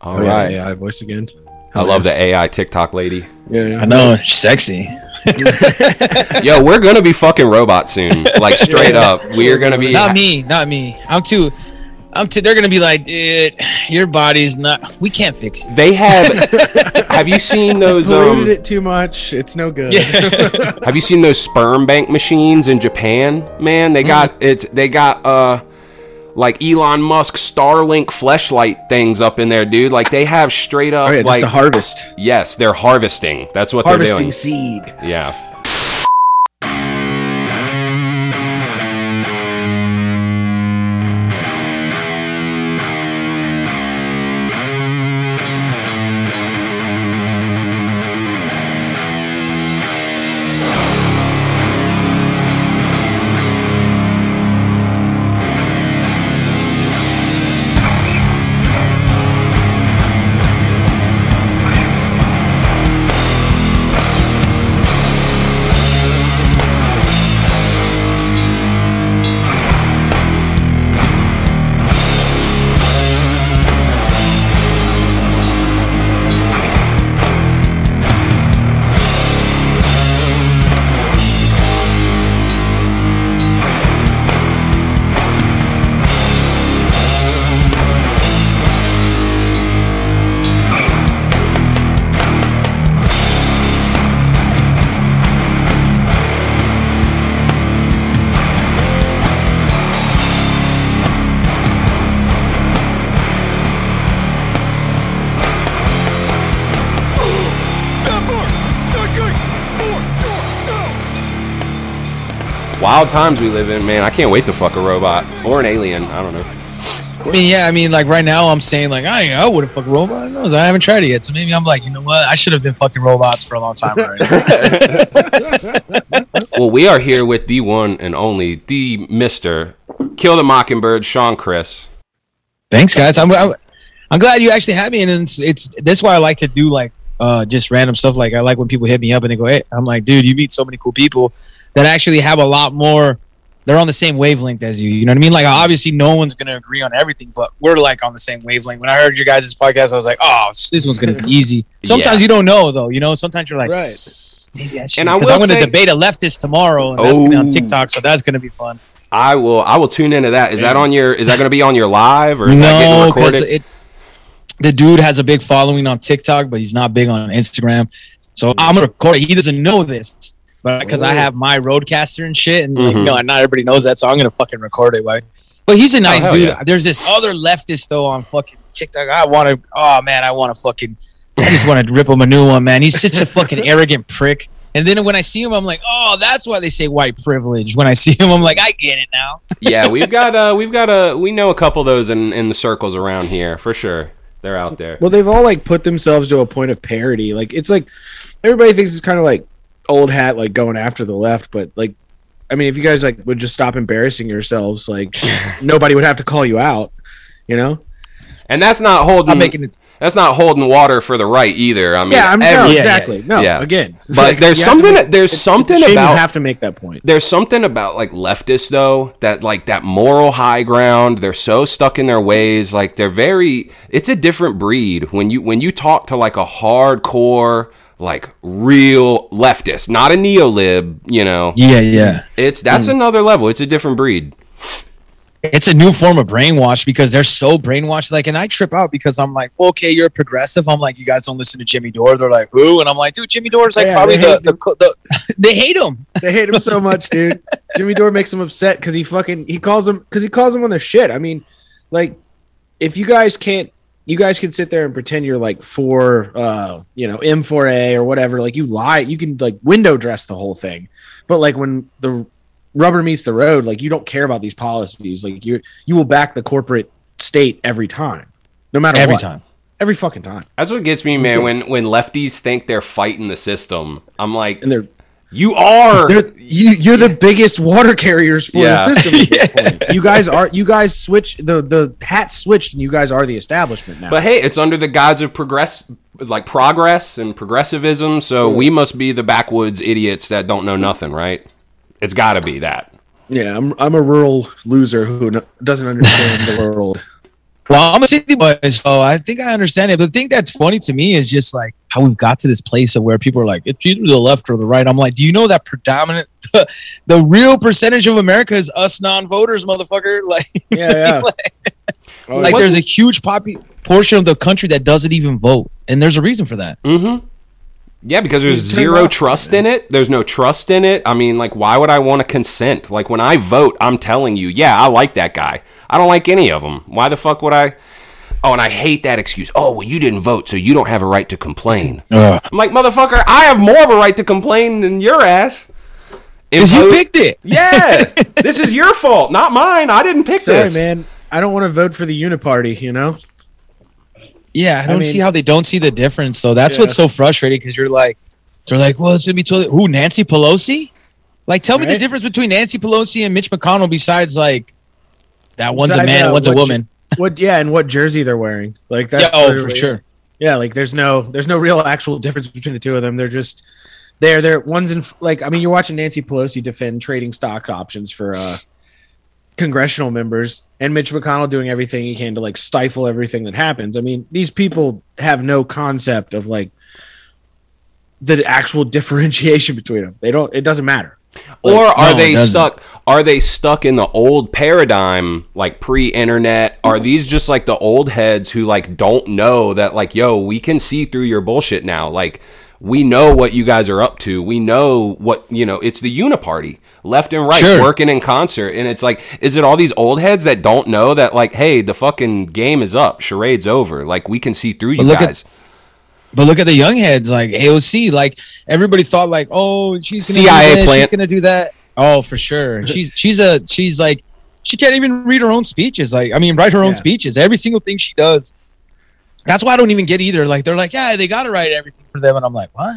All Oh, yeah, right. AI voice again. I love the AI TikTok lady. Yeah, yeah. I know, she's sexy. Yo, we're gonna be fucking robots soon. Like straight up, we are gonna be. Not me, not me. I'm too. I'm too. They're gonna be like, dude, your body's not. We can't fix it. They have. have you seen those? Polluted Um, it too much. It's no good. Yeah. have you seen those sperm bank machines in Japan? Man, they got it's. They got uh, like Elon Musk Starlink fleshlight things up in there, dude. Like they have straight up Oh yeah, like to harvest, yes, they're harvesting. That's what harvesting they're doing. Harvesting seed. Yeah. Wild times we live in, man. I can't wait to fuck a robot or an alien. I don't know. I mean, yeah. I mean, like right now, I'm saying like I, I would have fucked a robot. Who knows? I haven't tried it yet, so maybe I'm like, you know what? I should have been fucking robots for a long time already. Well, we are here with the one and only, the Mister Kill the Mockingbird, Sean Chris. Thanks, guys. I'm, I'm I'm glad you actually had me, and it's it's that's why I like to do like uh just random stuff. Like I like when people hit me up and they go, "Hey," I'm like, dude, you meet so many cool people that actually have a lot more. They're on the same wavelength as you. You know what I mean? Like obviously, no one's gonna agree on everything, but we're like on the same wavelength. When I heard your guys' podcast, I was like, oh, this one's gonna be easy. Sometimes Yeah. you don't know though. You know, sometimes you're like, Right. Maybe I should. And I Because will I'm gonna say- debate a leftist tomorrow, and that's gonna be on Oh. TikTok, so that's gonna be fun. I will. I will tune into that. Is that on your? Is that going to be on your live or is that getting No, recorded? it. The dude has a big following on TikTok, but he's not big on Instagram. So I'm gonna record it. He doesn't know this, but because I Oh. have my RodeCaster and shit, and like, Mhm. you know, not everybody knows that, so I'm gonna fucking record it. Right? But he's a nice hell dude. yeah. There's this other leftist though on fucking TikTok. I want to. Oh man, I want to fucking. I just want to rip him a new one, man. He's such a fucking arrogant prick. And then when I see him, I'm like, oh, that's why they say white privilege. When I see him, I'm like, I get it now. yeah, we've got. Uh, we've got a. We know a couple of those in in the circles around here for sure. They're out there. Well, they've all like put themselves to a point of parody. Like it's like everybody thinks it's kind of like old hat, like going after the left. But like, I mean, if you guys like would just stop embarrassing yourselves, like nobody would have to call you out. You know? And that's not holding. I'm making it. that's not holding water for the right either. I mean, Yeah, I'm no, every- yeah, exactly. No, yeah. again. It's But there's you have to something- make- there's it's- something it's a shame about- you have to make that point. there's something about like leftists though that like that moral high ground they're so stuck in their ways like they're very it's a different breed when you when you talk to like a hardcore like real leftist not a neolib you know Yeah, yeah. it's that's mm. another level it's a different breed it's a new form of brainwash because they're so brainwashed. Like, and I trip out because I'm like, well, okay, you're a progressive. I'm like, you guys don't listen to Jimmy Dore. They're like, who? And I'm like, dude, Jimmy Dore's like Yeah, probably they the, the, the, they hate him. They hate him so much, dude. Jimmy Dore makes them upset because he fucking he calls them because he calls them on their shit. I mean, like if you guys can't, you guys can sit there and pretend you're like for, uh, you know, M4A or whatever. Like you lie, you can like window dress the whole thing, but like when the rubber meets the road, like you don't care about these policies. Like you you will back the corporate state every time, no matter Every what. time. every fucking time, that's what gets me man when when lefties think they're fighting the system i'm like and they're you are They're, you, you're the biggest water carriers for Yeah. the system. At this point. You guys are. You guys switch the the hat switched, and you guys are the establishment now. But hey, it's under the guise of progress, like progress and progressivism. So we must be the backwoods idiots that don't know nothing, right? It's got to be that. yeah, I'm I'm a rural loser who no, doesn't understand the world. Well, I'm a city boy, so I think I understand it. But the thing that's funny to me is just like how we've got to this place of where people are like, it's either the left or the right. I'm like, do you know that predominant, the, the real percentage of America is us non-voters, motherfucker? Like, Yeah, yeah. like, Oh, like there's a huge popu- portion of the country that doesn't even vote, and there's a reason for that. Mm-hmm. Yeah, because there's zero off, trust in it. There's no trust in it. I mean, like, why would I want to consent? Like, when I vote, I'm telling you, yeah, I like that guy. I don't like any of them. Why the fuck would I? Oh, and I hate that excuse. Oh, well, you didn't vote, so you don't have a right to complain. I'm like, motherfucker, I have more of a right to complain than your ass. Because you picked it. Yeah, this is your fault, not mine. I didn't pick Sorry, this. man. I don't want to vote for the uniparty. You know. Yeah, I don't mean- see how they don't see the difference. So that's Yeah. what's so frustrating because you're like, they're like, well, it's gonna be totally who Nancy Pelosi. Like, tell me the difference between Nancy Pelosi and Mitch McConnell besides like that one's a man, uh, one's a what woman. What? Yeah, and what jersey they're wearing? Like Yeah, that's oh, for sure. Yeah, like there's no there's no real actual difference between the two of them. They're just they're they're one's in like I mean you're watching Nancy Pelosi defend trading stock options for uh congressional members and Mitch McConnell doing everything he can to like stifle everything that happens. I mean, these people have no concept of like the actual differentiation between them. They don't it doesn't matter. Or are no, they stuck are they stuck in the old paradigm like pre-internet? Are these just like the old heads who like don't know that like yo we can see through your bullshit now. Like we know what you guys are up to. We know what you know it's the uniparty left and right Sure. working in concert. And it's like is it all these old heads that don't know that like hey the fucking game is up. Charade's over. Like we can see through you But at- guys But look at the young heads, like AOC. Like everybody thought, like, oh, she's gonna CIA do this, plant. she's gonna do that. Oh, for sure. She's she's a she's like she can't even read her own speeches. Like, I mean, write her own Yeah. speeches. Every single thing she does. That's why I don't even get either. Like, they're like, yeah, they gotta write everything for them, and I'm like, what?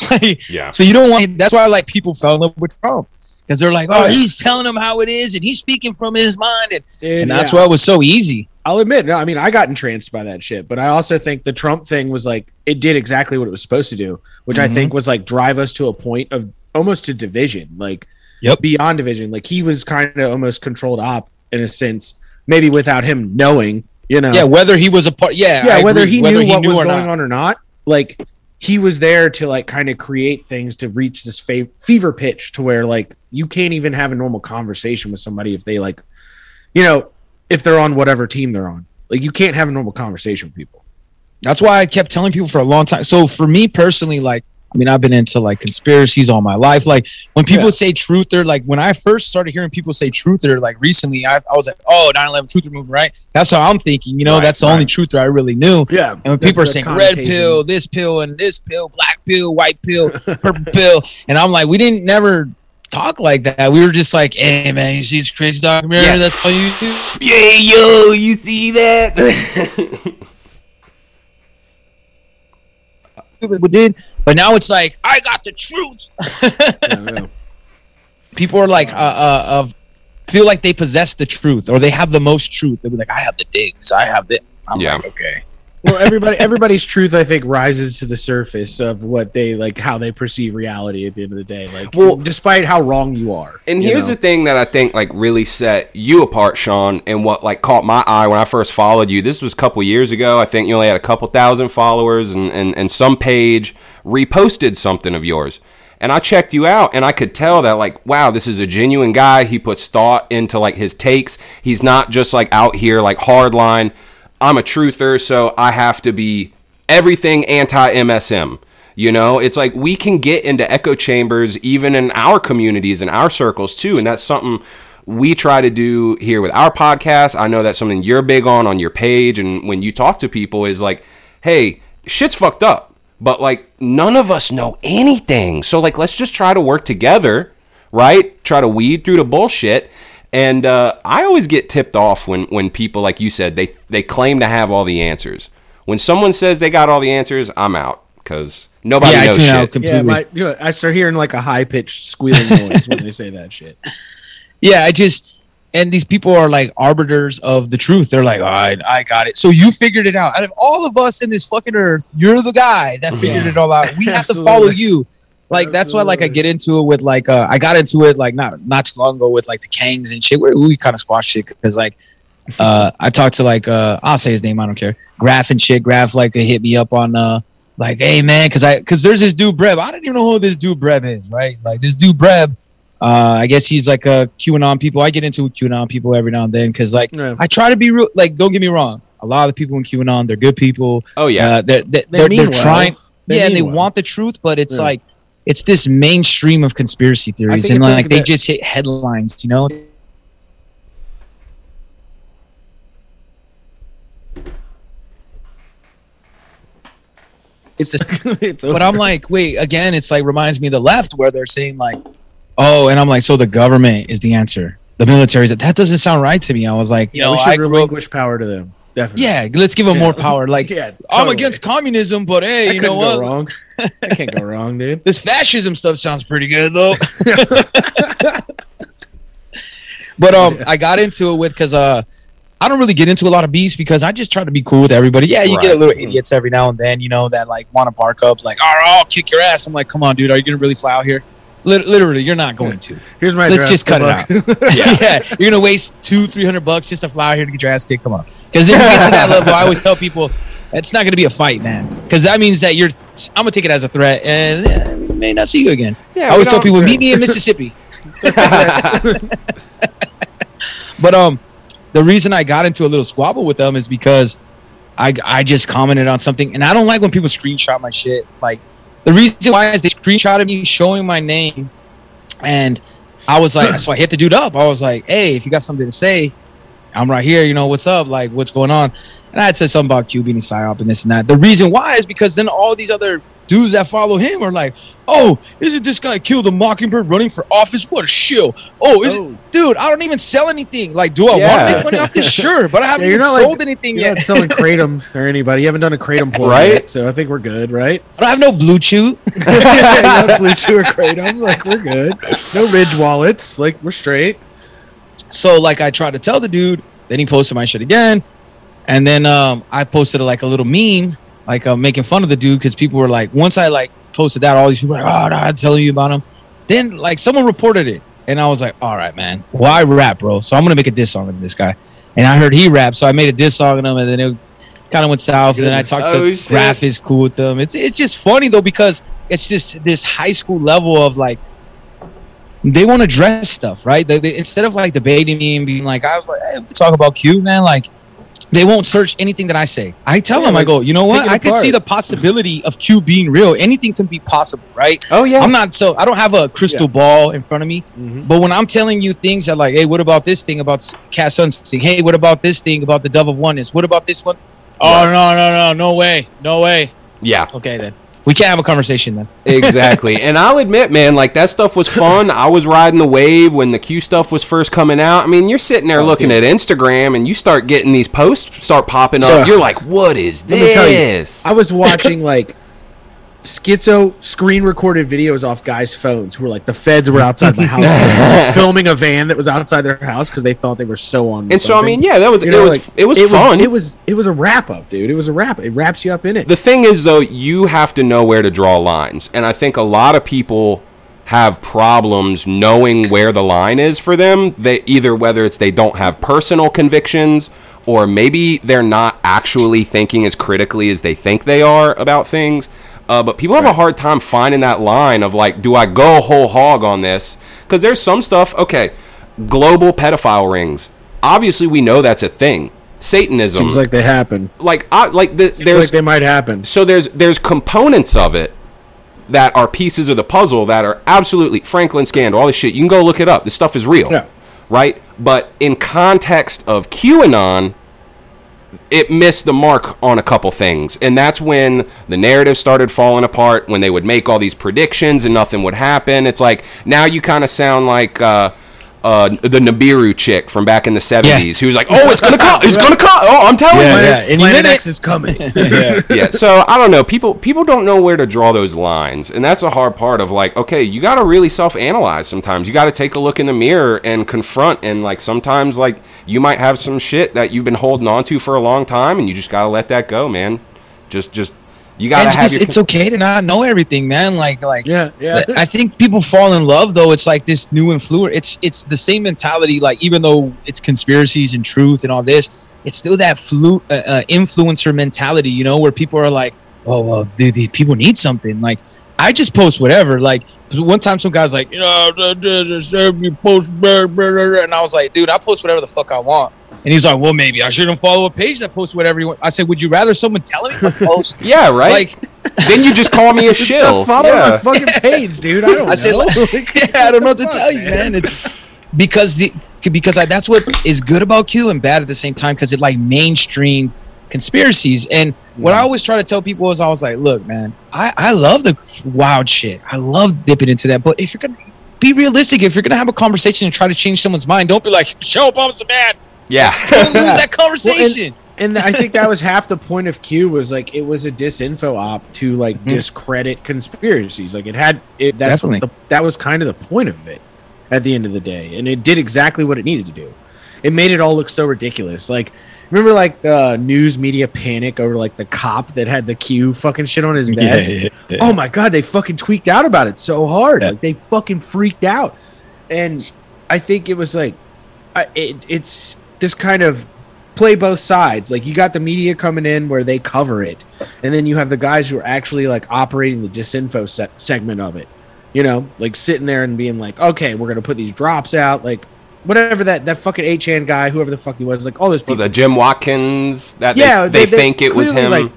Like, yeah so you don't want. That's why like people fell in love with Trump because they're like, oh, Oh, he's telling them how it is, and he's speaking from his mind, and, Dude, and that's yeah. why it was so easy. I'll admit, no, I mean, I got entranced by that shit, but I also think the Trump thing was like it did exactly what it was supposed to do, which I Mhm. think was like drive us to a point of almost to division, like Yep. beyond division. Like he was kind of almost controlled op in a sense, maybe without him knowing, you know. Yeah, whether he was a part. Yeah, yeah, I whether agree. he knew what was going not. on or not, like he was there to like kind of create things to reach this fever pitch to where like you can't even have a normal conversation with somebody if they like, you know, if they're on whatever team they're on. Like you can't have a normal conversation with people. That's why I kept telling people for a long time. So for me personally, like, I mean, I've been into like conspiracies all my life. Like when people Yeah. say truther, like when I first started hearing people say truther, like recently, I, I was like, oh, 9/11 truther movement, right? That's how I'm thinking. You know, Right, that's the only truther I really knew. Yeah. And when people are saying red pill, this pill, and this pill, black pill, white pill, purple pill, and I'm like, we didn't never talk like that. We were just like, hey man, you see this crazy documentary Yeah. that's on YouTube? yeah yo you see that We did, but now it's like, I got the truth. people are like uh, uh, uh feel like they possess the truth or they have the most truth. They'll be like, I have the digs, I have the. I'm Yeah. like, okay. Well, everybody, everybody's truth, I think, rises to the surface of what they like, how they perceive reality at the end of the day. Like, Well- despite how wrong you are. And you here's know? the thing that I think like really set you apart, Sean, and what like caught my eye when I first followed you. This was a couple years ago. I think you only had a couple thousand followers, and and, and some page reposted something of yours. And I checked you out, and I could tell that like, wow, this is a genuine guy. He puts thought into like his takes. He's not just like out here like hardline. I'm a truther, so I have to be everything anti MSM. You know, it's like we can get into echo chambers even in our communities and our circles too. And that's something we try to do here with our podcast. I know that's something you're big on on your page. And when you talk to people, is like, hey, shit's fucked up. But like, none of us know anything. So, like, let's just try to work together, right? Try to weed through the bullshit. And uh, I always get tipped off when, when people, like you said, they, they claim to have all the answers. When someone says they got all the answers, I'm out because nobody Yeah, I knows tune shit. out completely. Yeah, my, you know, I start hearing like a high pitched squealing noise when they say that shit. Yeah, I just and these people are like arbiters of the truth. They're like, all right, I got it. So you figured it out. Out of all of us in this fucking earth, you're the guy that figured Yeah. it all out. We have to follow you. Like that's why, like, I get into it with like, uh, I got into it like not not too long ago with like the Kangs and shit. Where we kind of squash shit because like uh, I talked to like uh, I'll say his name. I don't care. Graph and shit. Graph like hit me up on uh, like, hey man, because I because there's this dude Brev. I don't even know who this dude Brev is, right? Like this dude Brev. Uh, I guess he's like a QAnon people. I get into QAnon people every now and then because like Yeah. I try to be real. Like don't get me wrong. A lot of the people in QAnon, they're good people. Oh yeah. Uh, they're they're, They they're, mean they're well. trying. They yeah, and they well. want the truth, but it's Yeah. like it's this mainstream of conspiracy theories, and like they just hit headlines. You know, it's it's but I'm like, wait, again, it's like reminds me of the left where they're saying like, oh, and I'm like, so the government is the answer. The military is that. That doesn't sound right to me. I was like, you yeah, know, we I should grew relinquish power to them. Definitely. yeah, let's give them more power. Like, yeah, I'm against communism, but hey, That you know what? Wrong. that can't go wrong, dude. This fascism stuff sounds pretty good though. but um, I got into it with because uh, I don't really get into a lot of beefs because I just try to be cool with everybody. Yeah, you get a little idiots every now and then, you know, that like want to bark up, like, all right, I'll kick your ass. I'm like, come on, dude, are you gonna really fly out here? Lit- literally, you're not going to. Here's my. Let's address. just cut Good it luck. yeah. you're gonna waste two, three hundred bucks just to fly out here to get your ass kicked. Come on, because if you get to that level, I always tell people it's not gonna be a fight, man, because that means that you're. I'm gonna take it as a threat, and eh, may not see you again. yeah. I always tell don't- people, meet me in Mississippi. but um, the reason I got into a little squabble with them is because I I just commented on something, and I don't like when people screenshot my shit. Like the reason why is they screenshotted me showing my name, and I was like, so I hit the dude up. I was like, hey, if you got something to say, I'm right here. You know what's up? Like what's going on? And I had said something about Q being psyop and this and that. The reason why is because then all these other dudes that follow him are like, oh, isn't this guy killed a mockingbird running for office? What a shill. Oh, is Oh. dude, I don't even sell anything. Like, do I want Yeah. to make money off this? Sure, but I haven't Yeah, even not like- sold anything You're yet. not selling kratom or anybody. You haven't done a kratom pull Right? yet, so I think we're good, right? I don't have no blue chew. yeah, no blue chew or kratom, like we're good. No ridge wallets, like we're straight. So like I tried to tell the dude, then he posted my shit again, and then um I posted like a little meme, like uh, making fun of the dude because people were like, once I like posted that, all these people were like, oh, I'm telling you about him. Then like someone reported it, and I was like, all right, man, well rap, bro, so I'm gonna make a diss song with this guy, and I heard he rap, so I made a diss song on him, and then it kind of went south, and then I talked Oh, to shit. Graph is cool with them. It's it's just funny though because it's just this high school level of like they want to dress stuff, right? They, they, instead of like debating me and being like, I was like, hey, we talk about Q, man. Like, they won't search anything that I say. I tell Yeah, them, I go, you know what? I could see the possibility of Q being real. Anything can be possible, right? Oh yeah. I'm not so I don't have a crystal ball in front of me, Mhm. but when I'm telling you things that like, hey, what about this thing about Cass thing? Hey, what about this thing about the Dove of Oneness? What about this one? Oh no, no, no, no way, no way. yeah. Okay, then we can't have a conversation then. exactly. And I'll admit, man, like that stuff was fun. I was riding the wave when the Q stuff was first coming out. I mean, you're sitting there Oh, looking dude. at Instagram and you start getting these posts start popping up. Ugh. You're like, what is Let me tell you, this? I was watching like schizo screen recorded videos off guys' phones who were like the feds were outside my house filming a van that was outside their house because they thought they were so on. and so I mean, yeah, that was You it know, was like, it was fun. it was it was a wrap up, dude. It was a wrap. It wraps you up in it. the thing is though you have to know where to draw lines and i think a lot of people have problems knowing where the line is for them they either whether it's they don't have personal convictions or maybe they're not actually thinking as critically as they think they are about things uh, but people have a hard time finding that line of like do i go whole hog on this because there's some stuff okay global pedophile rings obviously we know that's a thing satanism Seems like they happen. like I, like the, Seems there's like they might happen. so there's there's components of it that are pieces of the puzzle that are absolutely Franklin scandal, all this shit. You can go look it up. This stuff is real, Yeah. right? But in context of QAnon, it missed the mark on a couple things, and that's when the narrative started falling apart. When they would make all these predictions and nothing would happen. It's like now you kind of sound like. Uh, uh, the Nibiru chick from back in the seventies, who was like, "Oh, it's gonna come! It's gonna come! Oh, I'm telling Yeah, you!" yeah. Any Planet minute- X is coming. yeah so i don't know people people don't know where to draw those lines and that's the hard part of like okay you got to really self-analyze sometimes you got to take a look in the mirror and confront and like sometimes like you might have some shit that you've been holding on to for a long time and you just got to let that go man just just You gotta and have your. it's okay to not know everything, man. Like like Yeah, yeah. I think people fall in love though. It's like this new influence. It's it's the same mentality. Like even though it's conspiracies and truth and all this, it's still that flu uh, uh, influencer mentality. You know, where people are like, "Oh well, dude, these people need something." Like I just post whatever. Like one time, some guys like, "You know, you post," blah, blah, blah," and I was like, "Dude, I post whatever the fuck I want." And he's like, "Well, maybe I shouldn't follow a page that posts whatever you want." I said, "Would you rather someone tell me what to post?" yeah, right. Like then you just call me a shill. Follow Yeah. my fucking page, dude. I don't I said, know. like, yeah, I don't know what to tell you, man. It's because the because I, that's what is good about Q and bad at the same time because it like mainstreamed conspiracies. And what I always try to tell people is I was like, look, man, I I love the wild shit. I love dipping into that. But if you're gonna be realistic, if you're gonna have a conversation and try to change someone's mind, don't be like, show bombs are bad. Yeah. Don't lose that conversation. and I think that was half the point of Q was like it was a disinfo op to like Mhm. discredit conspiracies. Like it had it that's Definitely. the, that was kind of the point of it at the end of the day, and it did exactly what it needed to do. It made it all look so ridiculous. Like remember like the news media panic over like the cop that had the Q fucking shit on his vest. Oh my god, they fucking tweaked out about it so hard. Yeah. Like they fucking freaked out. And I think it was like I, it, it's this kind of play both sides. Like you got the media coming in where they cover it, and then you have the guys who are actually like operating the disinfo se- segment of it. You know, like sitting there and being like, "Okay, we're gonna put these drops out." Like whatever that that fucking 8chan guy, whoever the fuck he was, like all those people. Was people, that Jim Watkins? That they- Yeah, they, they- they think it was him. like,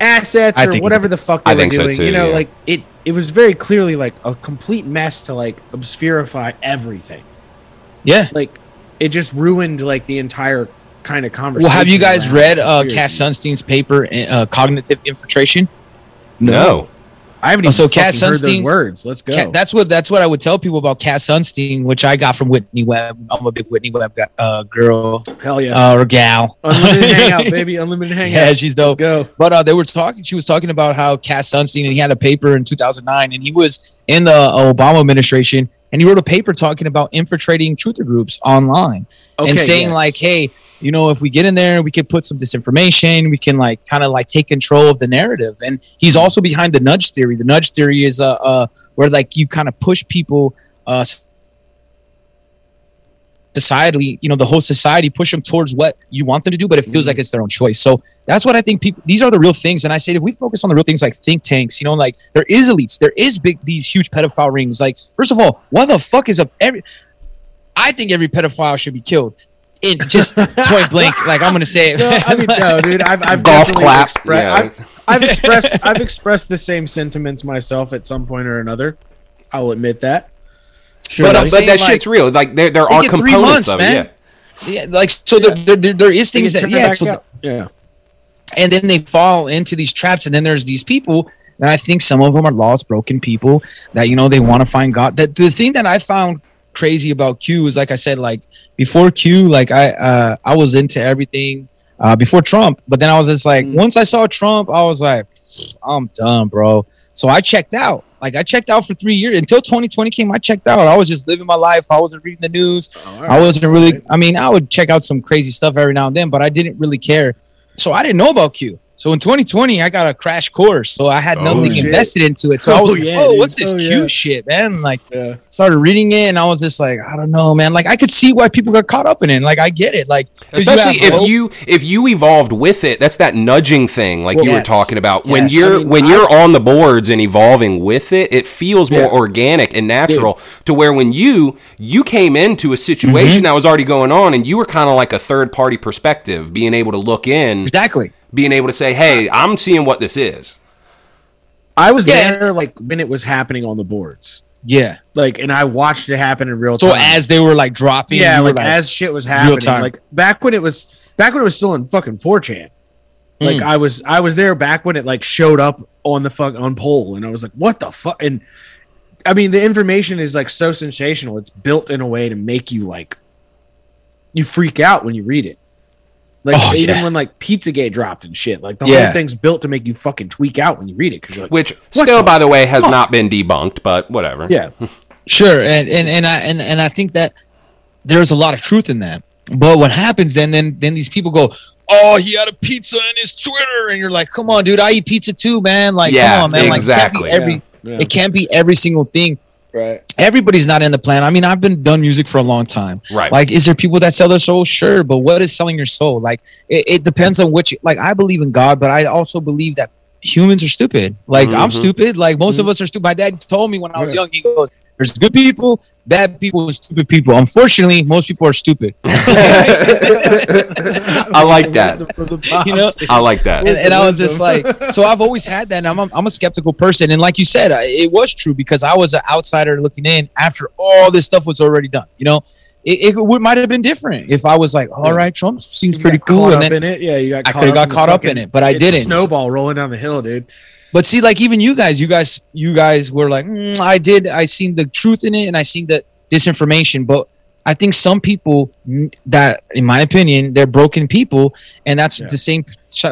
assets or whatever the fuck they I were think so doing. too, you know, yeah. like it it was very clearly like a complete mess to like obscurify everything. Yeah. Like it just ruined like the entire kind of conversation. Well, have you guys read uh. Cass Sunstein's paper, uh, Cognitive Infiltration? no. I haven't Oh, even so so Cass heard those Sunstein- words. Let's go. Ca- that's what that's what I would tell people about Cass Sunstein, which I got from Whitney Webb. I'm a big Whitney Webb guy, uh, girl Hell yeah. uh, or gal. Unlimited hangout, baby. Unlimited hangout. Yeah, she's Let's dope. go. But uh, they were talking. She was talking about how Cass Sunstein and he had a paper in 2009, and he was in the Obama administration, and he wrote a paper talking about infiltrating truther groups online Okay, and saying yes. like, hey, you know, if we get in there, we can put some disinformation. We can like kind of like take control of the narrative. And he's also behind the nudge theory. The nudge theory is uh, uh where like you kind of push people uh societally, you know, the whole society push them towards what you want them to do, but it feels Mhm. like it's their own choice. So that's what I think people these are the real things. And I say if we focus on the real things like think tanks, you know, like there is elites, there is big these huge pedophile rings. Like, first of all, what the fuck is up every I think every pedophile should be killed. In just point blank, like I'm gonna say it. No, I mean, no, dude. I've, I've Golf definitely clap. expre- yeah. I've, I've expressed I've expressed the same sentiments myself at some point or another. I'll admit that. Sure, But uh, but, I'm but that like, shit's real. Like there, there are get three components months, of man. it. yeah, like so there, there, there, there is things that yeah, so out. yeah. and then they fall into these traps and then there's these people and i think some of them are lost broken people that you know they want to find god that the thing that i found crazy about q is like i said like before q like i uh i was into everything uh before trump but then i was just like Mm. once i saw trump i was like i'm done bro so i checked out like i checked out for three years until 2020 came i checked out i was just living my life i wasn't reading the news I wasn't really. I mean, I would check out some crazy stuff every now and then, but I didn't really care. So I didn't know about Q. So in 2020, I got a crash course. So I had Oh, nothing shit. invested into it. So I Oh, was like, yeah, "Oh, dude. what's this Oh, Q yeah. shit, man?" Like, Yeah. started reading it, and I was just like, "I don't know, man." Like, I could see why people got caught up in it. Like, I get it. Like, Especially have if hope. you if you evolved with it, that's that nudging thing, like Well, you were talking about. When you're I mean, when I- you're on the boards and evolving with it, it feels more Yeah. organic and natural. To where when you you came into a situation Mm-hmm. that was already going on, and you were kind of like a third party perspective, being able to look in, exactly. Being able to say, "Hey, I'm seeing what this is." I was Yeah. there like when it was happening on the boards. Yeah. Like and I watched it happen in real So time. So as they were like dropping, yeah, you were like, as shit was real happening. time. Like back when it was back when it was still in fucking 4chan. Like Mm. I was I was there back when it like showed up on the fuck on pol and I was like, what the fuck? And I mean the information is like so sensational. It's built in a way to make you like you freak out when you read it. Like Oh, even yeah. when like Pizzagate dropped and shit. Like the Yeah. whole thing's built to make you fucking tweak out when you read it because you're like, Which still, the by the way, has fuck? not been debunked, but whatever. yeah, Sure, and and and I and, and I think that there's a lot of truth in that. But what happens then? Then then these people go, oh, he had a pizza in his Twitter, and you're like, come on, dude, I eat pizza too, man. Like, Yeah, come on, man. exactly. Like, it can't be every, Yeah. it can't be every single thing. Right. Everybody's not in the plan. I mean, I've been done music for a long time. Right. Like, is there people that sell their soul? Sure, but what is selling your soul? Like, it, it depends on which. Like, I believe in God, but I also believe that humans are stupid. Like, I'm Mhm. stupid. Like, most of us are stupid. My dad told me when I was Yeah. young. He goes, "There's good people, bad people, and stupid people." Unfortunately, most people are stupid. I like that. You know? I like that. and, and I was just like, so I've always had that. And I'm a, I'm a skeptical person. And like you said, I- it was true because I was an outsider looking in after all this stuff was already done. You know, it, it would might have been different if I was like, all right, Trump seems You pretty got cool. caught And up then, in it. Yeah, you got. I coulda got caught up in it, but I didn't. Snowball rolling down the hill, dude. But see, like even you guys, you guys, you guys were like, "Mm, I did, I seen the truth in it, and I seen the disinformation. But I think some people that, in my opinion, they're broken people, and that's Yeah. the same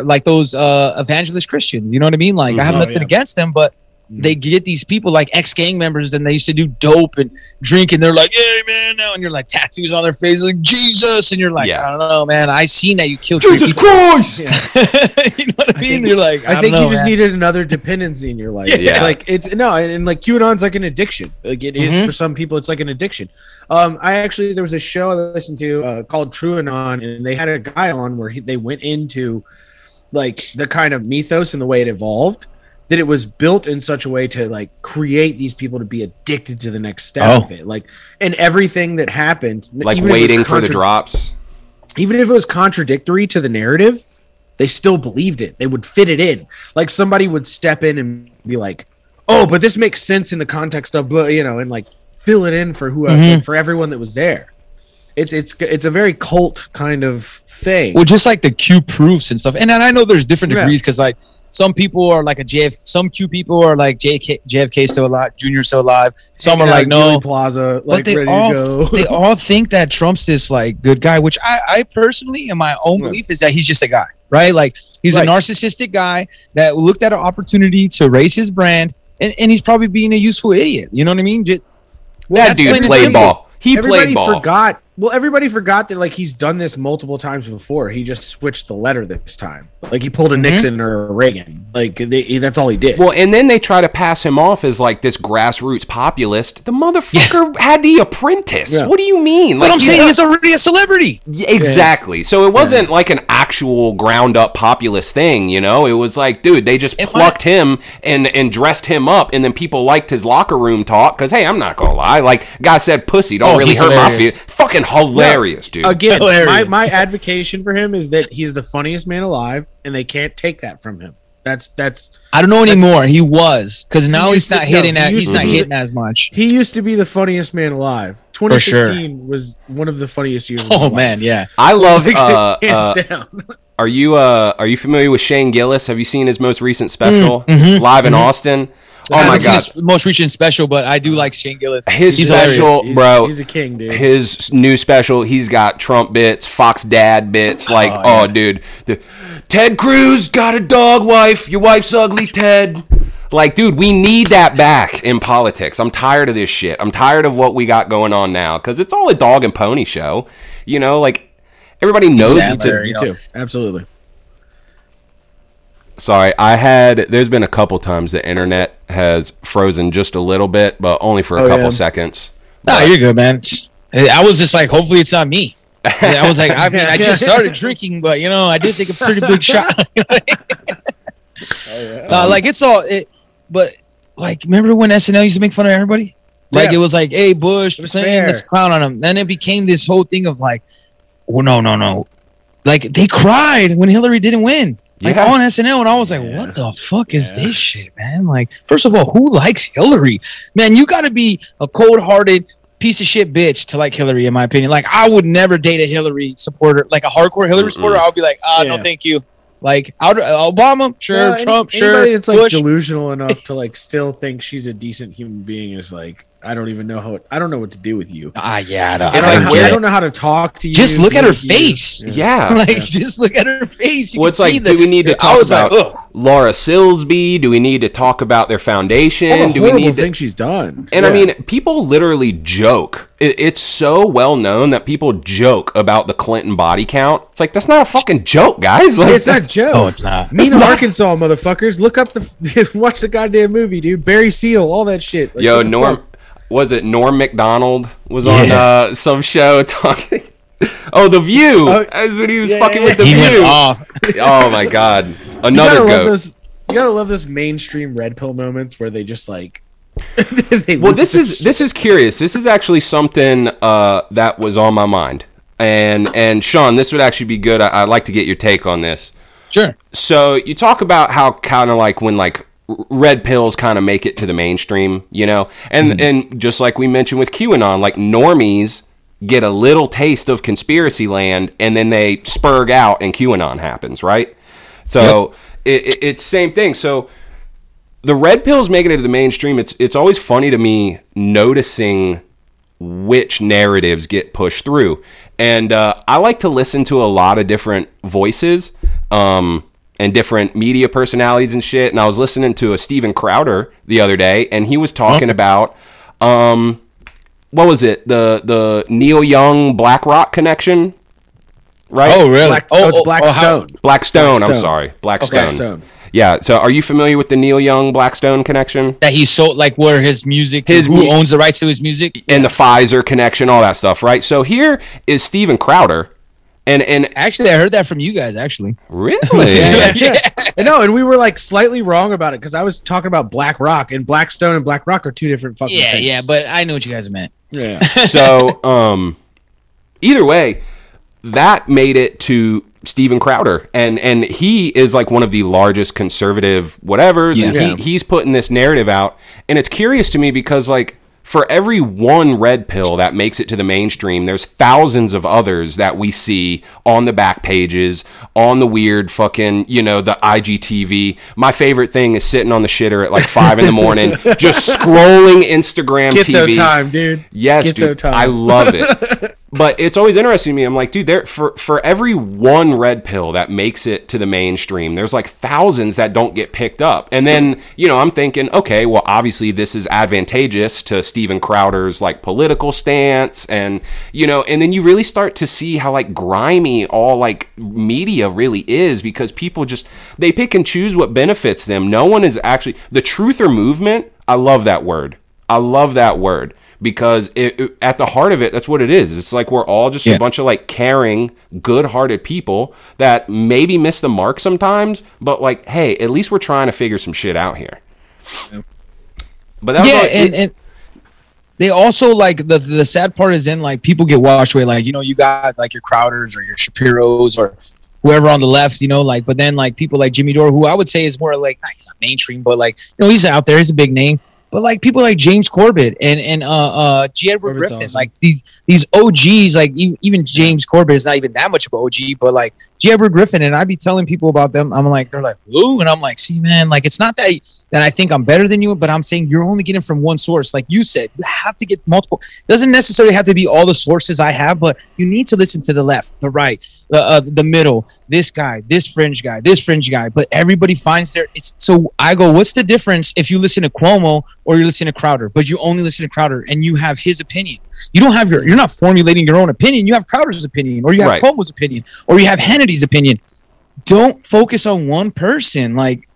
like those uh evangelist Christians. You know what I mean? Like I have Mhm. Oh, nothing yeah. against them, but they get these people like ex gang members, and they used to do dope and drink, and they're like, "Hey man," now, and you're like tattoos on their face, like Jesus, and you're like, Yeah. I don't know, man. I seen that you killed Jesus people. Christ! you know what I mean? think- you're like, I, I, don't think know, you just man. needed another dependency in your life. Yeah. It's like it's no, and, and like QAnon's like an addiction. Like it is Mhm. for some people, it's like an addiction. Um, I actually there was a show I listened to uh, called TrueAnon, and they had a guy on where he, they went into like the kind of mythos and the way it evolved. That it was built in such a way to like create these people to be addicted to the next step Oh. of it, like and everything that happened, Like even if it was waiting for the drops. even if it was contradictory to the narrative, they still believed it. They would fit it in. Like somebody would step in and be like, "Oh, but this makes sense in the context of you know, and like fill it in for who Mhm. for everyone that was there. It's it's it's a very cult kind of thing. Well, just like the Q proofs and stuff. And, and I know there's different Yeah. degrees because like some people are like a JF, some Q people are like JK, JFK still alive, Junior still alive. Some are Hanging like no. Dealey Plaza, But they ready all to go. they all think that Trump's this like good guy, which I, I personally, in my own Yeah. belief, is that he's just a guy, right? Like he's Right. a narcissistic guy that looked at an opportunity to raise his brand, and, and he's probably being a useful idiot. You know what I mean? Just, That dude played ball. He everybody played ball. forgot. Well, everybody forgot that like he's done this multiple times before. He just switched the letter this time. Like he pulled a Mhm. Nixon or a Reagan. Like they, that's all he did. Well, and then they try to pass him off as like this grassroots populist. The motherfucker had the apprentice. Yeah. What do you mean? but Like, I'm saying yeah. he's already a celebrity. Yeah, exactly. So it wasn't like an actual ground up populist thing, you know? It was like, dude, they just plucked him and and dressed him up, and then people liked his locker room talk because, hey, I'm not gonna lie, like guy said, pussy don't Oh, really hurt my feelings. Fucking hilarious, dude. Again, my, Hilarious. my advocation for him is that he's the funniest man alive, and they can't take that from him. That's that's I don't know anymore. He was because now used he's not to- no, hitting he at, he's to not hitting as much. he used to be the funniest man alive. sure. 2016 was one of the funniest years. of his Oh life. man, yeah. I love. Like, Uh, hands uh, down. are you uh, are you familiar with Shane Gillis? Have you seen his most recent special mhm, live in mhm. Austin? Oh I my haven't seen god, his most recent special, but I do like Shane Gillis. his He's special, He's- bro. He's a king, dude. his new special he's got trump bits fox dad bits oh, like Oh, oh, dude the, ted cruz got a dog wife your wife's ugly ted like dude we need that back in politics i'm tired of this shit i'm tired of what we got going on now because it's all a dog and pony show you know like everybody knows it's a, Sandler, you know. too. Absolutely. Sorry i had there's been a couple times the internet has frozen just a little bit but only for a Oh, couple yeah. seconds No, you're good, man. I was just like, hopefully it's not me. I was like, I mean, I just started drinking, but you know, I did take a pretty big shot. Uh, like it's all it, but like, remember when SNL used to make fun of everybody? Like Yeah. it was like, hey, Bush, It was Clinton, let's clown on him. Then it became this whole thing of like, well, no, no, no. Like they cried when Hillary didn't win. Like Yeah. on SNL, and I was like, Yeah. "What the fuck is Yeah. this shit, man?" Like, first of all, who likes Hillary? Man, you got to be a cold-hearted piece of shit bitch to like Hillary, in my opinion. Like, I would never date a Hillary supporter, like a hardcore Hillary Mm-mm. supporter. I would be like, "Ah, no, Yeah. thank you." Like, I would, uh, Obama, sure, Well, any- Trump, sure, It's like Bush. delusional enough to like still think she's a decent human being is like, I don't even know how. I don't know what to do with you. ah, yeah, I don't, I I don't, don't know, how, I don't know how to talk to you. Just look at her you. face. yeah like, just look at her face. You well can like see do we need to talk about like. Laura Silsby? Do we need to talk about their foundation? All the Do we horrible need to, things she's done. and I mean, people literally joke. It, it's so well known that people joke about the Clinton body count. It's like that's not a fucking joke, guys. Like, it's not a joke. Oh, it's not. Mena Arkansas, motherfuckers. Look up the watch the goddamn movie, dude. Barry Seal, all that shit. Like, Yo, Norm, fuck? Was it Norm Macdonald was on Yeah. uh, some show talking? Oh, The View. Oh, That's when he was yeah, fucking yeah, with The He View. went off. Oh my god, You another gotta love goat. those. You gotta love those mainstream red pill moments where they just like. they Well, this their is this is curious. This is actually something uh, that was on my mind, and and Sean, this would actually be good. I, I'd like to get your take on this. Sure. So you talk about how kind of like when like r- red pills kind of make it to the mainstream, you know, and and just like we mentioned with QAnon, like normies get a little taste of conspiracy land, and then they spurg out, and QAnon happens, right? So it, it, it's same thing. So the red pills making it to the mainstream. It's it's always funny to me noticing which narratives get pushed through. And uh, I like to listen to a lot of different voices um, and different media personalities and shit. And I was listening to a Steven Crowder the other day, and he was talking about um, what was it? The the Neil Young Black Rock connection, right? Oh, really? Black, oh, it's Black oh, how- Stone. Black Stone. I'm sorry, Black Okay, Stone. Stone. Yeah. So, are you familiar with the Neil Young Black Stone connection? that he's so like where his music, His who mu- owns the rights to his music. and the Pfizer connection, all that stuff, right? So here is Steven Crowder, and and Actually, I heard that from you guys. Actually, really, Yeah, yeah. And no, and we were like slightly wrong about it because I was talking about Black Rock and Black Stone and Black Rock are two different fucking yeah, things. yeah. But I know what you guys meant. yeah. so um, either way, that made it to Steven Crowder, and and he is like one of the largest conservative whatevers, and Yeah. he, he's putting this narrative out, and it's curious to me because like. For every one red pill that makes it to the mainstream, there's thousands of others that we see on the back pages, on the weird fucking, you know, the IGTV. My favorite thing is sitting on the shitter at like five in the morning, just scrolling Instagram Schizo TV. time, dude. Yes, Schizo dude, time. I love it. but it's always interesting to me. I'm like, dude, there for for every one red pill that makes it to the mainstream, there's like thousands that don't get picked up. And then you know, I'm thinking, okay, well, obviously this is advantageous to Steven Crowder's like political stance, and you know, and then you really start to see how like grimy all like media really is because people just they pick and choose what benefits them. No one is actually the truther movement. I love that word. I love that word because it, it- at the heart of it, that's what it is. It's like we're all just Yeah. a bunch of like caring, good-hearted people that maybe miss the mark sometimes, but like, hey, at least we're trying to figure some shit out here. But that was yeah, and, and they also like the the sad part is in like people get washed away. Like you know, you got like your Crowders or your Shapiro's or whoever on the left, you know, like. But then like people like Jimmy Dore, who I would say is more like nah, he's not mainstream, but like you know he's out there, he's a big name. But like people like James Corbett and and uh uh G. Edward Corbett's Griffin, awesome. like these these OGs, like even James Corbett is not even that much of an OG, but like G. Edward Griffin, and I'd be telling people about them. I'm like, they're like, ooh, and I'm like, see, man, like it's not that that I think I'm better than you, but I'm saying you're only getting from one source. Like you said, you have to get multiple. It doesn't necessarily have to be all the sources I have, but you need to listen to the left, the right, the uh, the middle, this guy, this fringe guy, this fringe guy. But everybody finds their. It's so I go. What's the difference if you listen to Cuomo or you listen to Crowder, but you only listen to Crowder and you have his opinion? You don't have your. You're not formulating your own opinion. You have Crowder's opinion, or you have Right. Cuomo's opinion, or you have Hannity's opinion. Don't focus on one person. Like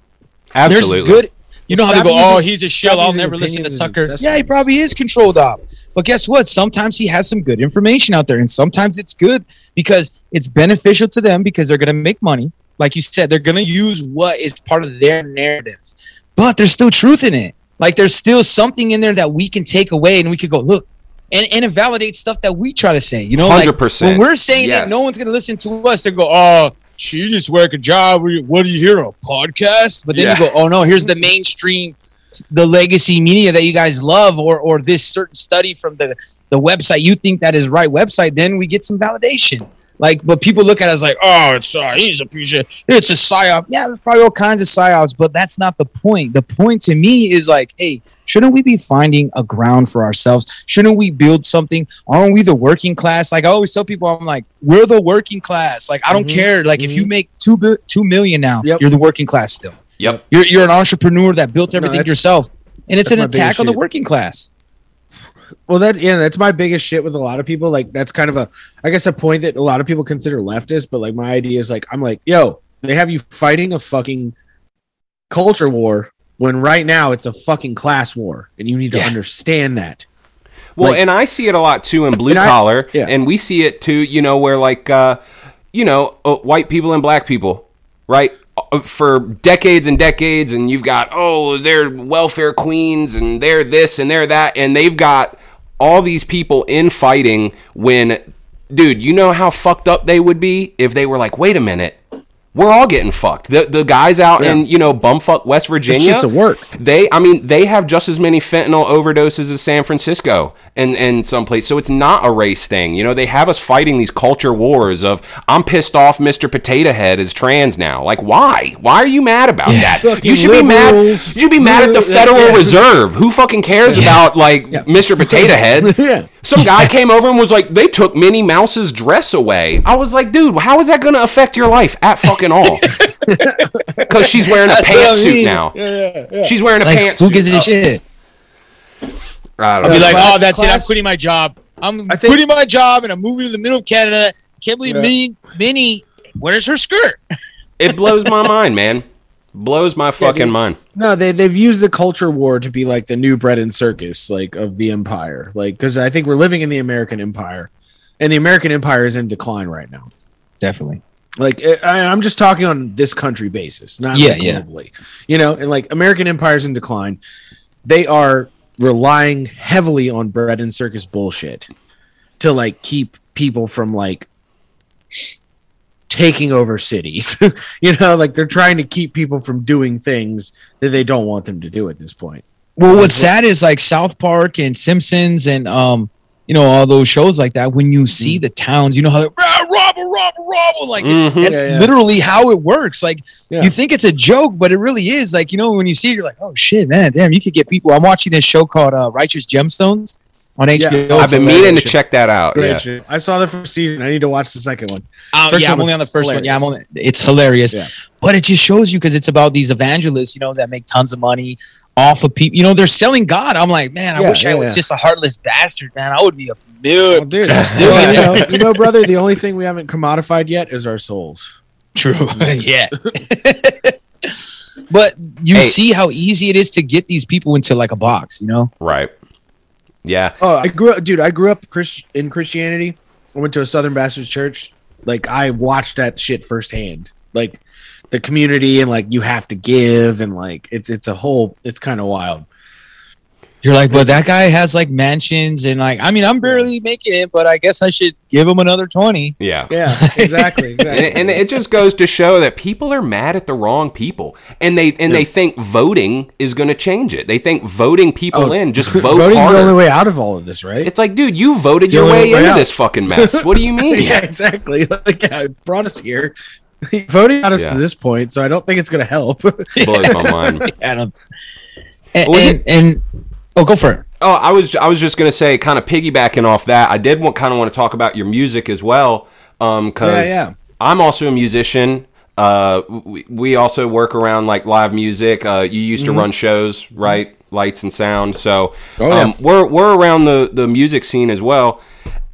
absolutely. there's good. You know how they go, oh, he's a shell. I'll never listen to Tucker. Yeah, he probably is controlled op. But guess what? Sometimes he has some good information out there, and sometimes it's good because it's beneficial to them because they're going to make money. Like you said, they're going to use what is part of their narrative, but there's still truth in it. Like there's still something in there that we can take away, and we could go look. And, and it validates stuff that we try to say, you know, 100%. when we're saying Yes. that no one's going to listen to us, they go, "Oh, she just work a job. What do you hear? A podcast?" But then Yeah. you go, "Oh no, here's the mainstream, the legacy media that you guys love, or or this certain study from the the website you think that is right website." Then we get some validation. Like, but people look at us like, "Oh, it's uh, he's a piece of, it's a psyop." Yeah, there's probably all kinds of psyops, but that's not the point. The point to me is like, hey. Shouldn't we be finding a ground for ourselves? Shouldn't we build something? Aren't we the working class? Like I always tell people, I'm like, we're the working class. Like I don't Mhm. care. Like if you make two bi- two million now, Yep. you're the working class still. Yep. You're you're an entrepreneur that built everything that's- yourself, and it's an attack on the working class. Well, that yeah, that's my biggest shit with a lot of people. Like that's kind of a, I guess, a point that a lot of people consider leftist. But like my idea is like, I'm like, yo, they have you fighting a fucking culture war when right now it's a fucking class war, and you need to Yeah. understand that. Well, Like- and I see it a lot too in blue And I- collar, yeah. and we see it too. You know, where like, uh, you know, uh, white people and black people, right? Uh, For decades and decades, and you've got oh, they're welfare queens, and they're this and they're that, and they've got all these people infighting. When, dude, you know how fucked up they would be if they were like, wait a minute. We're all getting fucked. The the guys out in you know bumfuck West Virginia, shit's a work. they, I mean, they have just as many fentanyl overdoses as San Francisco and and someplace. So it's not a race thing. You know, they have us fighting these culture wars of I'm pissed off. Mr. Potato Head is trans now. Like, why? Why are you mad about that? Fucking You should be mad. You should be mad at the Federal yeah. Reserve. Who fucking cares about like Mr. Potato Head? Yeah. Some guy came over and was like, "They took Minnie Mouse's dress away." I was like, "Dude, how is that going to affect your life at fucking all?" Because she's wearing a That's I pantsuit mean. now. Yeah, yeah. She's wearing a Like, pantsuit. who gives a shit? I don't I'll be like, class- oh, that's it. I'm quitting my job. I'm think- quitting my job and I'm moving to the middle of Canada. Can't believe Yeah. Minnie, Minnie, where's her skirt? it blows my mind, man. Blows my fucking dude. mind. No, they they've used the culture war to be like the new bread and circus, like of the empire, like because I think we're living in the American empire, and the American empire is in decline right now. Definitely. Like eh, I, I'm just talking on this country basis, not Yeah, like yeah. globally. You know, and like American empire's in decline. They are relying heavily on bread and circus bullshit to like keep people from like taking over cities. you know, like they're trying to keep people from doing things that they don't want them to do at this point. Well, what's sad is like South Park and Simpsons and um, you know, all those shows like that. When you see the towns, you know how they're "Rah, robber, robber, robber. Like Mhm. that's Yeah, yeah. literally how it works. Like Yeah. you think it's a joke, but it really is. Like you know, when you see it, you're like, oh shit, man, damn, you could get people. I'm watching this show called uh, Righteous Gemstones on HBO. I've been meaning to check that out. Great Yeah. shit. I saw the first season. I need to watch the second one. Um, First yeah, one I'm only on the first one. Yeah, I'm only. It's hilarious, Yeah. but it just shows you because it's about these evangelists, you know, that make tons of money off of people. You know, they're selling God. I'm like, man, I Yeah, wish I was yeah. just a heartless bastard, man. I would be a Well, million. dude, well, in you, know, you know, brother, the only thing we haven't commodified yet is our souls. True. yeah. but you Hey. see how easy it is to get these people into like a box, you know? Right. Yeah. Oh, I grew up, dude. I grew up in Christianity. I went to a Southern Baptist church. Like I watched that shit firsthand. Like the community and like you have to give and like it's it's a whole. It's kind of wild. You're like, but that guy has like mansions and like, I mean, I'm barely making it, but I guess I should give him another 20. Yeah. Yeah, exactly. exactly. and, and it just goes to show that people are mad at the wrong people, and they and they think voting is going to change it. They think voting people Oh, in just vote Voting's harder. the only way out of all of this, right? it's like, dude, you voted It's your way way into out. this fucking mess. What do you mean? yeah, exactly. Like, yeah, it brought us here. Voting got us Yeah. to this point, so I don't think it's going to help. Blows my mind. Adam. And, and, and oh, go for it. Oh, I was I was just gonna say, kind of piggybacking off that. I did want kind of want to talk about your music as well, um, because Yeah, yeah. I'm also a musician. Uh, we, we also work around like live music. Uh, you used to run shows, right? Lights and sound. So Mm-hmm. Oh, yeah. um, we're we're around the the music scene as well.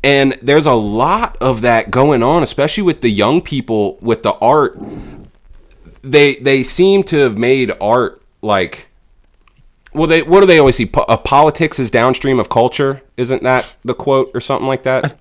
And there's a lot of that going on, especially with the young people with the art. They they seem to have made art like well, they what do they always see? Po- uh, politics is downstream of culture, isn't that the quote or something like that?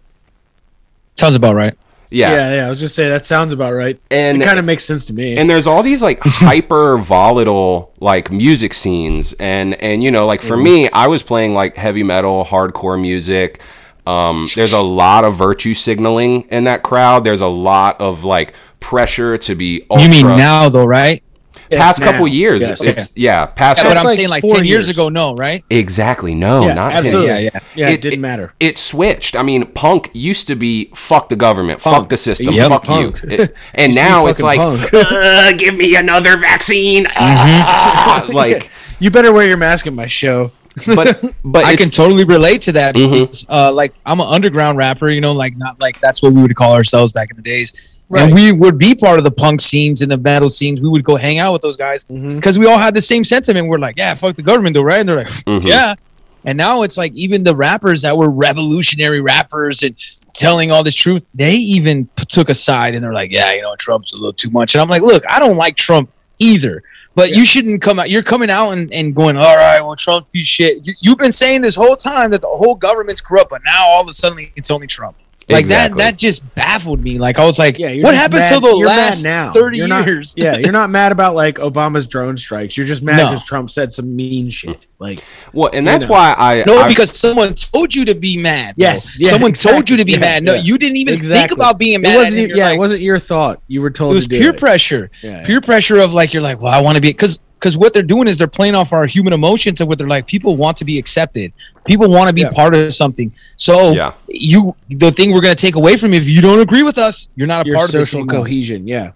Sounds about right. Yeah, yeah, yeah. I was just saying that sounds about right. And- it kind of makes sense to me. and there's all these like hyper volatile like music scenes, and and you know like for me, I was playing like heavy metal, hardcore music. Um, there's a lot of virtue signaling in that crowd. There's a lot of like pressure to be. Ultra. You mean now, though, right? Yes, Past now. couple years, Yes. it's yeah. Past Yeah, but I'm like saying like four 10 years years. ago, no, right? exactly no, Yeah, not 10. Yeah, yeah. Yeah, it, didn't matter. It switched. I mean, punk used to be fuck the government, fuck the system, It used to fuck punk. you. It- and Used to be now it's like, uh, give me another vaccine. Ah, like, You better wear your mask at my show. but but I can totally relate to that Mhm. because, uh, like, I'm an underground rapper, you know, like, not like that's what we would call ourselves back in the days. And we would be part of the punk scenes and the metal scenes. We would go hang out with those guys because we all had the same sentiment. We're like, yeah, fuck the government, though, right? And they're like, Mhm. yeah. And now it's like even the rappers that were revolutionary rappers and telling all this truth, they even p- took a side and they're like, yeah, you know, Trump's a little too much. And I'm like, look, I don't like Trump either. But you shouldn't come out. You're coming out and, and going, all right, well, Trump piece of shit. You, you've been saying this whole time that the whole government's corrupt, but now all of a sudden it's only Trump. Like Exactly. that, that just baffled me. Like I was like, Yeah, what happened mad- to the you're last now. 30 You're not- years? yeah, you're not mad about like Obama's drone strikes. You're just mad No. because Trump said some mean shit. Like, Well, and that's know. why I No, I- because someone told you to be mad. Yes, yeah, someone told you to be exactly. mad. No, Yeah, you didn't even think about being mad. it wasn't. then Yeah, like- it wasn't your thought. You were told it was to do peer it. pressure. Yeah, Peer pressure of like you're like, well, I want to be because because what they're doing is they're playing off our human emotions and what they're like. People want to be accepted. People want to be Yeah. part of something. So Yeah. you, the thing we're gonna take away from you if you don't agree with us, you're not a Your part of this social cohesion. Yeah.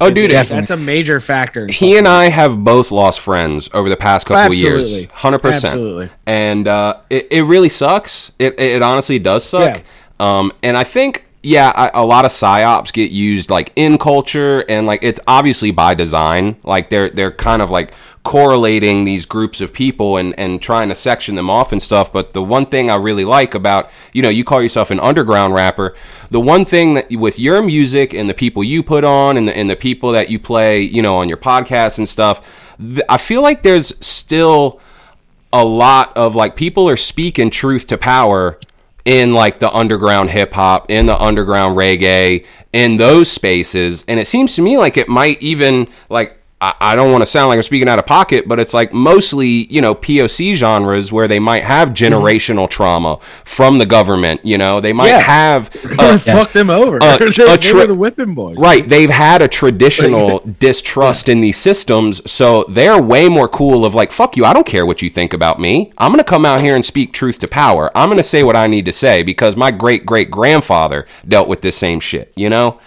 oh, dude, definitely. That's a major factor. he and I have both lost friends over the past couple of years. Hundred percent. Absolutely. and uh, it, it really sucks. It, it honestly does suck. Um, and I think, yeah, I, a lot of psyops get used like in culture, and like it's obviously by design. Like they're they're kind of like correlating these groups of people and and trying to section them off and stuff. But the one thing I really like about you know you call yourself an underground rapper. The one thing that with your music and the people you put on and the, and the people that you play, you know, on your podcasts and stuff, th- I feel like there's still a lot of like people are speaking truth to power in like the underground hip hop, in the underground reggae, in those spaces. And it seems to me like it might even like I, I don't want to sound like I'm speaking out of pocket, but it's like mostly, you know, POC genres where they might have generational trauma from the government, you know. They might Yeah. have Uh, fuck them over. uh, they, a they were the whipping boys. Right, they've had a traditional distrust in these systems, so they're way more cool of like, fuck you, I don't care what you think about me. I'm gonna come out here and speak truth to power. I'm gonna say what I need to say because my great great grandfather dealt with this same shit, you know?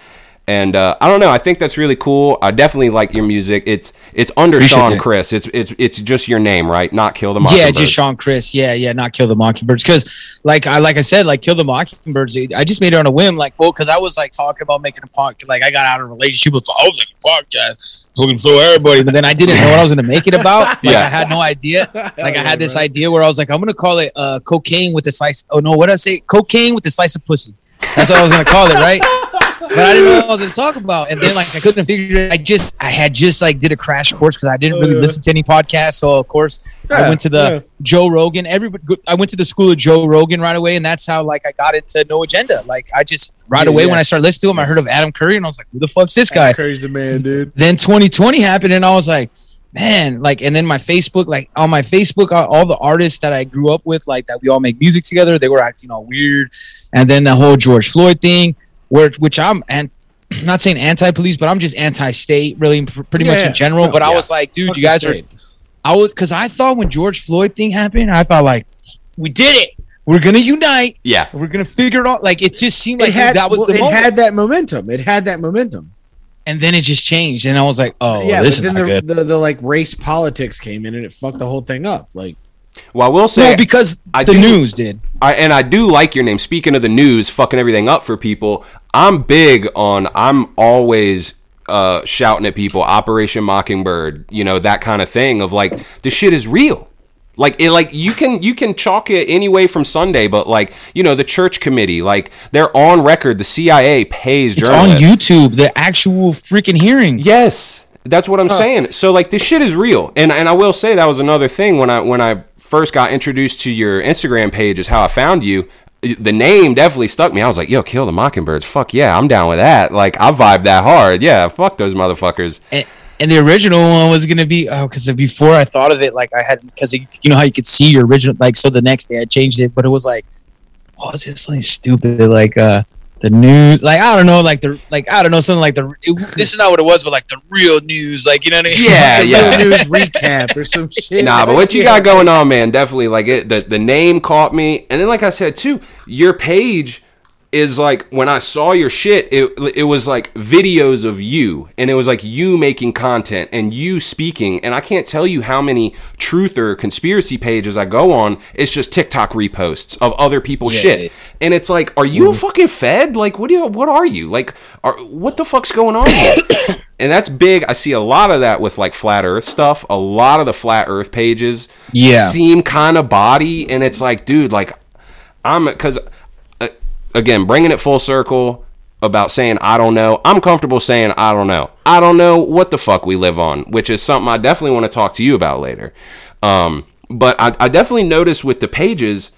And uh, I don't know. I think that's really cool. I definitely like your music. It's it's under Appreciate Sean it. Chris. It's it's it's just your name, right? Not Kill the Yeah, just Sean Chris. Yeah, yeah, not kill the mockingbirds. Because, like I like I said, like kill the mockingbirds. I just made it on a whim. Like, well, because I was like talking about making a podcast. Like, I got out of a relationship with I was like a podcast, looking for everybody. But then I didn't know what I was going to make it about. Like, Yeah. I had no idea. Like, I had this idea where I was like, I'm going to call it uh, cocaine with a slice. Oh no, what did I say? Cocaine with a slice of pussy. That's what I was going to call it, right? But I didn't know what I was going to talk about. And then like I couldn't figure it. I just I had just like did a crash course because I didn't really Uh. listen to any podcasts. So of course I went to the yeah. Joe Rogan. Everybody, I went to the school of Joe Rogan right away, and that's how like I got into No Agenda. Like I just right Yeah, away when I started listening to him, I heard of Adam Curry, and I was like, "Who the fuck's this guy?" Curry's the man, dude. Then 2020 happened, and I was like, "Man!" Like, and then my Facebook, like on my Facebook, all- all the artists that I grew up with, like that we all make music together, they were acting all weird, and then the whole George Floyd thing, where which I'm and. Not saying anti-police, but I'm just anti-state, really, pretty Yeah, much yeah. in general. No, but I was like, dude, Fuck you the guys are. I was because I thought when George Floyd thing happened, I thought like we did it. We're gonna unite. yeah. We're gonna figure it out. Like it just seemed like it had that was well, the it moment. had that momentum. It had that momentum. and then it just changed, and I was like, oh, yeah, this is but not then good. the, the, the like race politics came in and it fucked the whole thing up. Like, Well, I will say No, because I the do- news did. I, and I do like your name. Speaking of the news, fucking everything up for people. I'm big on. I'm always uh, shouting at people. Operation Mockingbird. You know that kind of thing. Of like, this shit is real. Like it, like you can you can chalk it any way from Sunday, but like you know the church committee, like they're on record. The CIA pays It's on. YouTube. The actual freaking hearing. Yes, that's what I'm saying. So like this shit is real, and and I will say that was another thing when I when I first got introduced to your Instagram page is how I found you. The name definitely stuck me. I was like, "Yo, kill the mockingbirds." Fuck yeah, I'm down with that. Like I vibe that hard. Yeah, fuck those motherfuckers. And, and the original one was gonna be oh, because before I thought of it, like I had because you know how you could see your original. Like so, the next day I changed it, but it was like, was this something stupid? Like uh, the news. Like I don't know. Like the like I don't know something like the. It, this is not what it was, but like the real news. Like you know what I mean? Yeah, yeah. real news recap or some shit. Nah, but what you got going on, man? Definitely like it. The the name caught me, and then like I said too, your page. Is like when I saw your shit, it it was like videos of you, and it was like you making content and you speaking, and I can't tell you how many truth or conspiracy pages I go on. It's just TikTok reposts of other people's Yeah. shit, and it's like, are you a fucking fed? Like, what do you? What are you? Like, are what the fuck's going on? Here? and that's big. I see a lot of that with like flat Earth stuff. A lot of the flat Earth pages, Yeah. seem kind of body, and it's like, dude, like I'm because again bringing it full circle about saying I don't know. I'm comfortable saying I don't know. I don't know what the fuck we live on, which is something I definitely want to talk to you about later. Um, but I, I definitely noticed with the pages.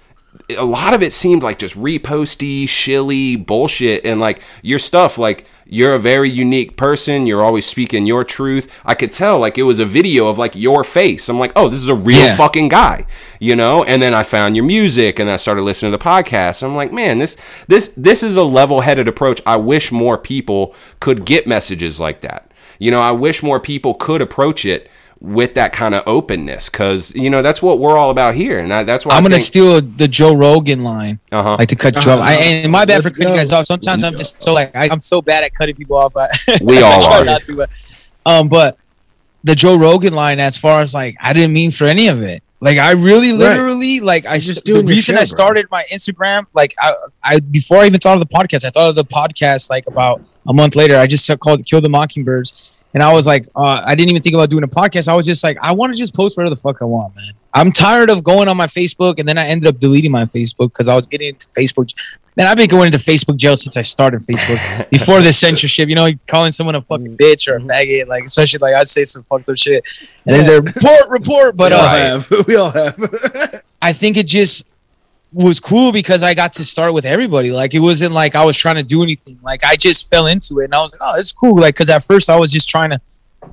A lot of it seemed like just reposty, shilly bullshit, and like your stuff. Like you're a very unique person. You're always speaking your truth. I could tell, like it was a video of like your face. I'm like, oh, this is a real Yeah. fucking guy, you know. And then I found your music, and I started listening to the podcast. I'm like, man, this this this is a level-headed approach. I wish more people could get messages like that. You know, I wish more people could approach it with that kind of openness, because you know that's what we're all about here, and I, that's why I'm I gonna think, steal the Joe Rogan line. uh-huh. Like to cut you off. I, and my bad for Let's cutting you go. guys off. Sometimes I'm just so like I, I'm so bad at cutting people off. I, We I all try are. not to, but, um, but the Joe Rogan line, as far as like, I didn't mean for any of it. Like I really, literally, like I just just the reason show, I bro. started my Instagram, like I, I before I even thought of the podcast, I thought of the podcast like about a month later. I just called "Kill the Mockingbirds," and I was like, uh, I didn't even think about doing a podcast. I was just like, I want to just post whatever the fuck I want, man. I'm tired of going on my Facebook, and then I ended up deleting my Facebook because I was getting into Facebook. Man, I've been going into Facebook jail since I started Facebook. Before the censorship, you know, calling someone a fucking bitch or a faggot, like especially like I'd say some fucked up shit, and then they're report, report. But we all uh, have. We all have. I think it just was cool because I got to start with everybody. Like it wasn't like I was trying to do anything. Like I just fell into it, and I was like, oh, it's cool. Like because at first I was just trying to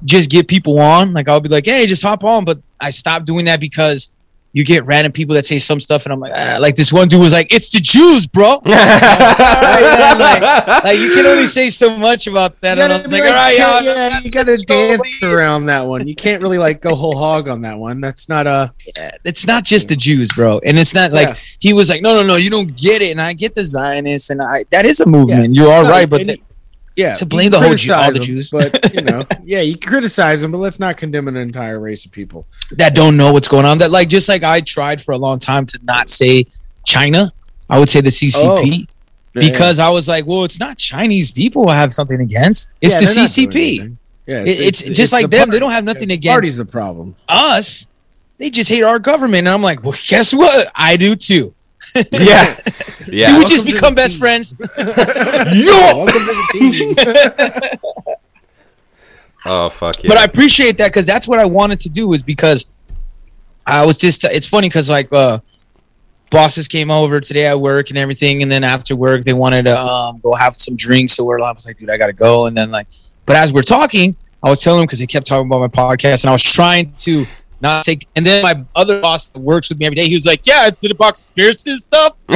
just get people on. Like I'll be like, hey, just hop on. But I stopped doing that because you get random people that say some stuff, and I'm like, ah. like this one dude was like, it's the Jews, bro. man, like- Like you can only say so much about that. You And I gotta was be like, all right, yeah, y'all. yeah, you gotta dance around that one. You can't really like go whole hog on that one. That's not a. it's not just the Jews, bro. And it's not like Yeah. he was like, no, no, no, you don't get it. And I get the Zionists, and I that is a movement. You're all No, right, but and the- you- yeah, to blame the whole Jew- all the them, Jews. but you know, yeah, you can criticize them, but let's not condemn an entire race of people. that don't know what's going on. That like just like I tried for a long time to not say China, I would say the CCP oh, because I was like, well, it's not Chinese people I have something against. It's Yeah, the they're not doing CCP. Yeah, It- it's just like the them. party. They don't have nothing The against Party's the problem. us. They just hate our government. And I'm like, well, guess what? I do too. yeah, yeah. we just Welcome to become best team. friends? Welcome to. Oh fuck yeah. But I appreciate that because that's what I wanted to do is because I was just it's funny because like uh bosses came over today at work and everything and then after work they wanted to um go have some drinks so we're I was like dude I gotta go and then like but as we're talking I was telling them because they kept talking about my podcast and I was trying to not take and then my other boss that works with me every day he was like yeah it's about conspiracy and stuff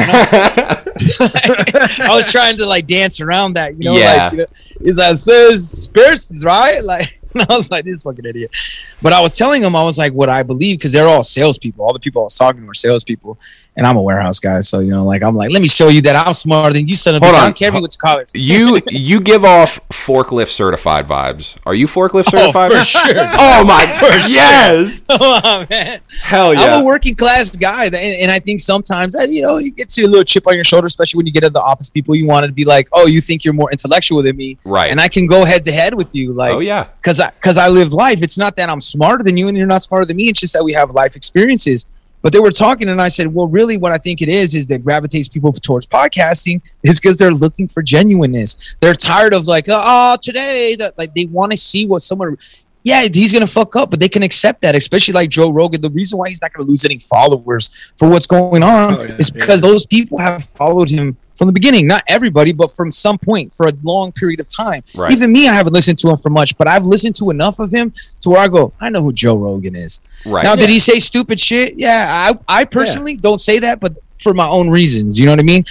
I was trying to like dance around that, you know, Yeah. like you know, is that says spirits, right? Like and I was like, this fucking idiot. But I was telling him, I was like, what I believe, because they're all salespeople. All the people I was talking to were salespeople, and I'm a warehouse guy, so you know, like I'm like, let me show you that I'm smarter than you, son of a bitch. I on. don't care if you went to college. you you give off forklift certified vibes. Are you forklift oh, certified? Oh, for sure. Oh my yes. oh man, Hell yeah. I'm a working class guy, and, and I think sometimes that you know you get to a little chip on your shoulder, especially when you get to the office people. You want to be like, oh, you think you're more intellectual than me, right. and I can go head to head with you, like. oh yeah. because I because I live life. It's not that I'm smarter than you and you're not smarter than me. It's just that we have life experiences. But they were talking, and I said, "Well, really, what I think it is is that gravitates people towards podcasting is because they're looking for genuineness. They're tired of like, oh, today that like they want to see what someone." Yeah, he's gonna fuck up, but they can accept that, especially like Joe Rogan. The reason why he's not gonna lose any followers for what's going on Oh, yeah, is because those people have followed him from the beginning. Not everybody, but from some point for a long period of time. Right. Even me, I haven't listened to him for much, but I've listened to enough of him to where I go, I know who Joe Rogan is. Right. Now, did he say stupid shit? Yeah, I, I personally don't say that, but for my own reasons. You know what I mean?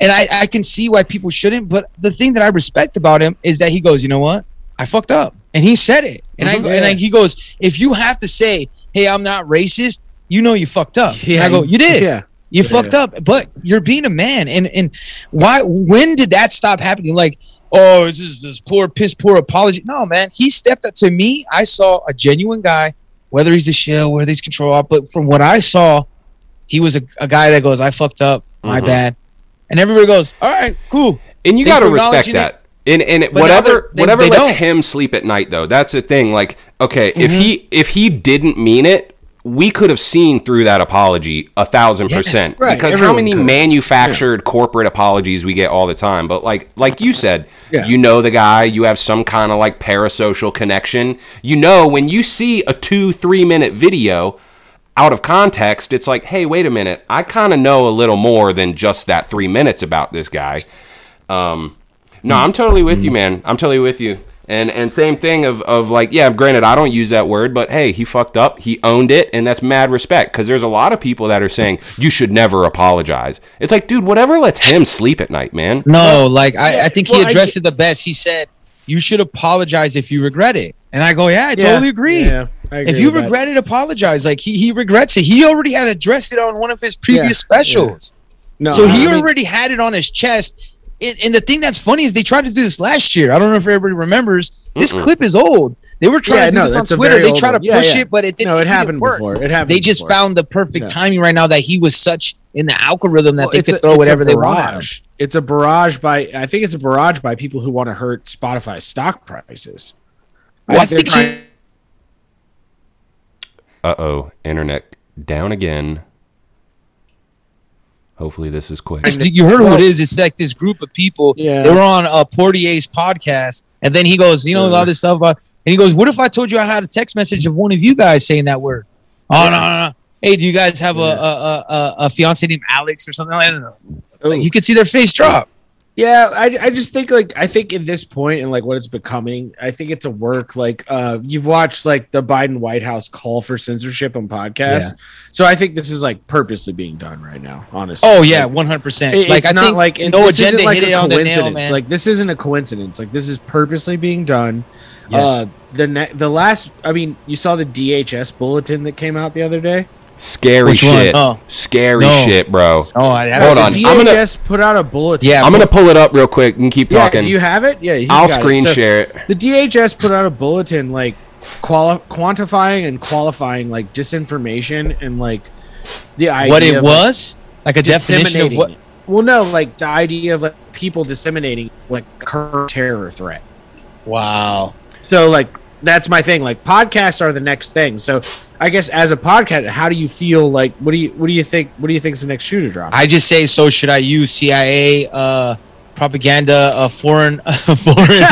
And I, I can see why people shouldn't. But the thing that I respect about him is that he goes, you know what? I fucked up, and he said it. And I Mhm. and I, he goes, if you have to say, hey, I'm not racist, you know you fucked up. and I go, you did. Yeah. You Yeah. fucked up, but you're being a man. And and why? When did that stop happening? Like, oh, this is this poor piss poor apology. No, man. He stepped up to me. I saw a genuine guy, whether he's a shill, whether he's control but from what I saw, he was a, a guy that goes, I fucked up, my Mhm. bad. And everybody goes, all right, cool. And you got to respect that. And and But whatever they're- whatever they lets don't. him sleep at night though, that's the thing. Like, okay, if Mm-hmm. he if he didn't mean it, we could have seen through that apology a thousand percent. right, Because how many could manufactured corporate apologies we get all the time? But like like you said, Yeah. you know the guy, you have some kind of like parasocial connection. You know when you see a two three minute video out of context, it's like, hey, wait a minute, I kind of know a little more than just that three minutes about this guy. Um, no, I'm totally with you, man. I'm totally with you. And and same thing of, of like, yeah, granted, I don't use that word, but hey, he fucked up, he owned it, and that's mad respect. Because there's a lot of people that are saying you should never apologize. It's like, dude, whatever lets him sleep at night, man. No, like I, I think well, he I addressed it the best. He said, "You should apologize if you regret it." And I go, "Yeah, I Yeah, totally agree. Yeah, I agree if you with that. regret it, apologize." Like he he regrets it. He already had addressed it on one of his previous Yeah, specials, no, so he mean- already had it on his chest. And, and the thing that's funny is they tried to do this last year. I don't know if everybody remembers. This Mm-mm. clip is old. They were trying Yeah, to do no, this on Twitter. They old tried to one. Yeah, push yeah. it, but it didn't. no, it didn't happened work. before. It happened. They just before. found the perfect Yeah. timing right now that he was such in the algorithm that Well, they it's could a- throw whatever they want. barrage. It's a barrage by. I think it's a barrage by people who want to hurt Spotify stock prices. Well, I they're think trying- Uh oh, internet down again. Hopefully this is quick. You heard who it is. It's like this group of people. Yeah. They were on uh, Portier's podcast, and then he goes, you know, a lot of this stuff about, and he goes, "What if I told you I had a text message of one of you guys saying that word?" Oh no, no, no. Hey, do you guys have a, a, a, a, a fiance named Alex or something? I don't know. Like, you could see their face drop. Yeah, I, I just think like I think in this point and like what it's becoming, I think it's a work. Like uh you've watched like the Biden White House call for censorship on podcasts. So I think this is like purposely being done right now, honestly. Oh yeah, one hundred percent. Like it's I not think like no this isn't agenda like hit a it on the nail, coincidence. man. Like this isn't a coincidence. Like this is purposely being done. Yes. Uh the ne- the last I mean, you saw the DHS bulletin that came out the other day? Scary Which shit. Oh. Scary No. shit, bro. oh, I Hold So on, DHS I'm gonna- put out a bulletin. Yeah, I'm gonna pull it up real quick and keep Yeah, talking. do you have it? Yeah, he's I'll got it. screen So- share it. the DHS put out a bulletin like quali- quantifying and qualifying like disinformation and like the idea what it of, was, like a definition of what. it. Well, no, like the idea of like people disseminating like current terror threat. Wow. So like that's my thing. Like podcasts are the next thing. So I guess as a podcast, how do you feel? Like what do you what do you think? What do you think is the next shoe to drop? I just say so. Should I use CIA uh, propaganda, uh, foreign, foreign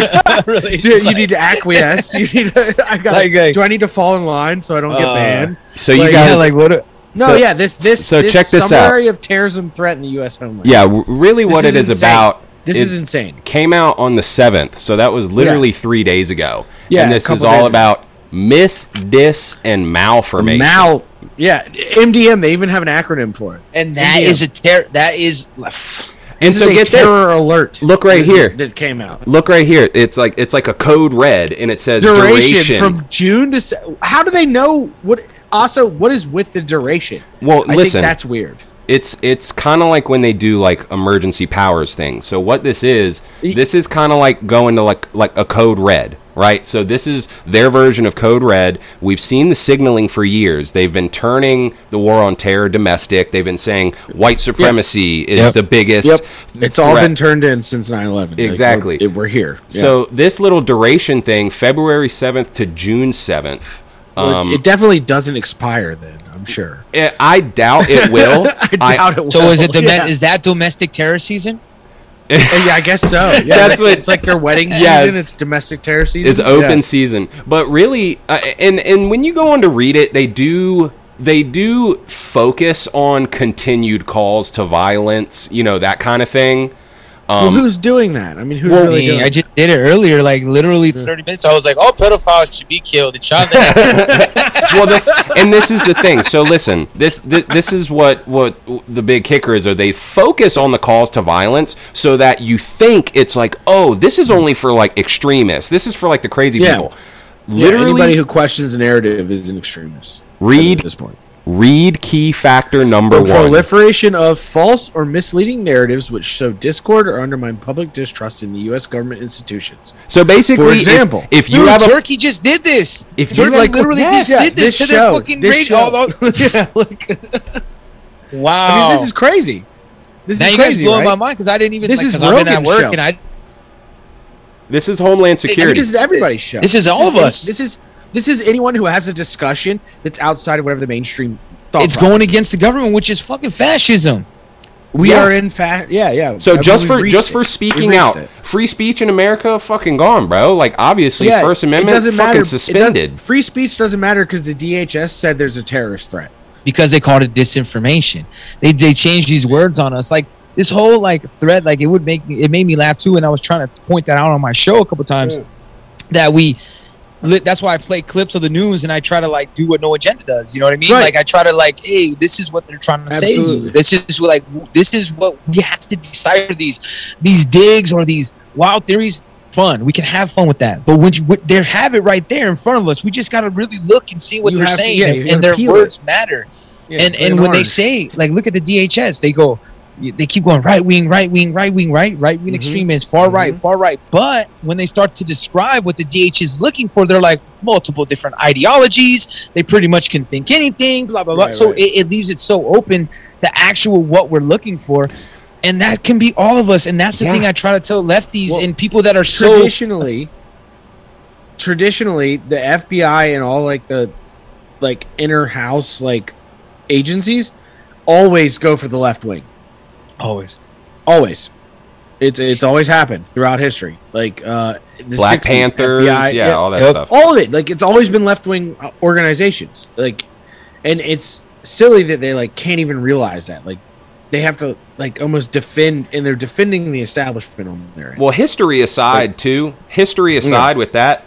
relations? Dude, you need to acquiesce. You need. To, I got. Like, like- do I need to fall in line so I don't get Uh, banned? So you Like, guys, yeah, like what? a- No, So- yeah, this this so this check this out. summary of terrorism threat in the U.S. homeland. yeah, w- really, This what is it is insane. about. This is- is insane. came out on the 7th, so that was literally three days ago. Yeah, and a this is all days ago. about mis, dis, and malinformation. Mal, yeah, MDM. They even have an acronym for it. And that India. is a terror. That is. and This so is a get this. terror alert. Look right This is- here. that came out. Look right here. It's like it's like a code red, and it says Duration, duration. from June to. Se- How do they know what? Also, what is with the duration? well, I listen, think that's weird it's it's kind of like when they do like emergency powers things. So what this is, this is kind of like going to like like a code red, right? So this is their version of code red. We've seen the signaling for years. They've been turning the war on terror domestic. They've been saying white supremacy yep. is yep. the biggest. Yep. It's threat. all been turned in since 9/11. Exactly. Like we're, we're, here. So this little duration thing, February 7th to June 7th um, it definitely doesn't expire. Then I'm sure. I doubt it will. I doubt it. Will. So is it? Dome- Yeah. Is that domestic terror season? Uh, yeah, I guess so. Yeah, That's that's what- it's like their wedding season. Yes. It's domestic terror season. It's open Yeah. season. But really, uh, and and when you go on to read it, they do they do focus on continued calls to violence, you know that kind of thing. Well, Um, who's doing that? I mean, who's I, really mean, doing? I just did it earlier, like literally 30 minutes. I was like, "Oh, pedophiles should be killed." And shot well, the, and this is the thing. So listen, this, this this is what what the big kicker is. Or they focus on the calls to violence so that you think it's like, oh, this is only for like extremists. This is for like the crazy Yeah. people. Yeah, Literally, anybody who questions the narrative is an extremist. read at this point. Read key factor number The one. proliferation of false or misleading narratives which sow discord or undermine public distrust in the U.S. government institutions. So basically, For example, if, you Dude, have a Turkey just did this. If you Turkey like- literally yes, just did this, to their fucking this radio. show. all- all- yeah, like, wow. I mean, this is crazy. This now is you guys crazy, blowing right? my mind because I didn't even. This like, is 'cause I've been at work show. and I. this is Homeland I mean, Security. this is everybody's show. This is all of us. This is this is anyone who has a discussion that's outside of whatever the mainstream. Thought It's process going against the government, which is fucking fascism. We Yeah. are in fact, yeah, yeah. so I just we've for just it. for speaking out, it. free speech in America fucking gone, bro. Like obviously, Yeah, First Amendment doesn't fucking matter. It does- suspended. free speech doesn't matter because the DHS said there's a terrorist threat. because they called it disinformation. They they changed these words on us. Like this whole like thread, like it would make me it made me laugh too. And I was trying to point that out on my show a couple times that we. That's why I play clips of the news and I try to like do what No Agenda does. You know what I mean? Right. Like I try to like, hey, this is what they're trying to say. Absolutely. This is like this is what we have to decipher these these digs or these wild theories. Fun, we can have fun with that. But when you, when they have it right there in front of us, we just got to really look and see what You they're have to- saying, yeah, and- and, their peel it. words matter Yeah, and and when they say like look at the DHS they go they keep going right wing right wing right wing right right wing Mhm. extremists far right Mhm. far right but when they start to describe what the DH is looking for they're like multiple different ideologies they pretty much can think anything blah blah blah Right, so right. It, it leaves it so open the actual what we're looking for and that can be all of us and that's the Yeah. thing I try to tell lefties Well, and people that are so traditionally traditionally the FBI and all like the like inner house like agencies always go for the left wing. Always Always. It's it's always happened throughout history. Like uh the Black 60s, Panthers, FBI, yeah, all that Yep. stuff. all of it. Like it's always been left wing organizations. Like and it's silly that they like can't even realize that. Like they have to like almost defend and they're defending the establishment on their end. Well, history aside, too. History aside with that,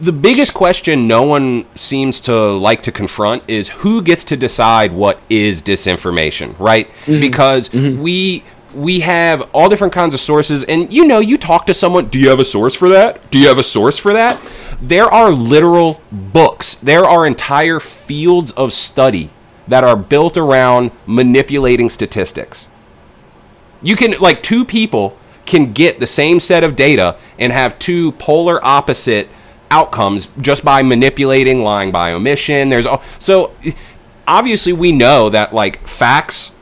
the biggest question no one seems to like to confront is who gets to decide what is disinformation, right? Mm-hmm. Because mm-hmm. we we have all different kinds of sources and you know, you talk to someone, do you have a source for that? Do you have a source for that? There are literal books. There are entire fields of study that are built around manipulating statistics. You can like two people can get the same set of data and have two polar opposite outcomes just by manipulating, lying by omission. There's all so obviously we know that like facts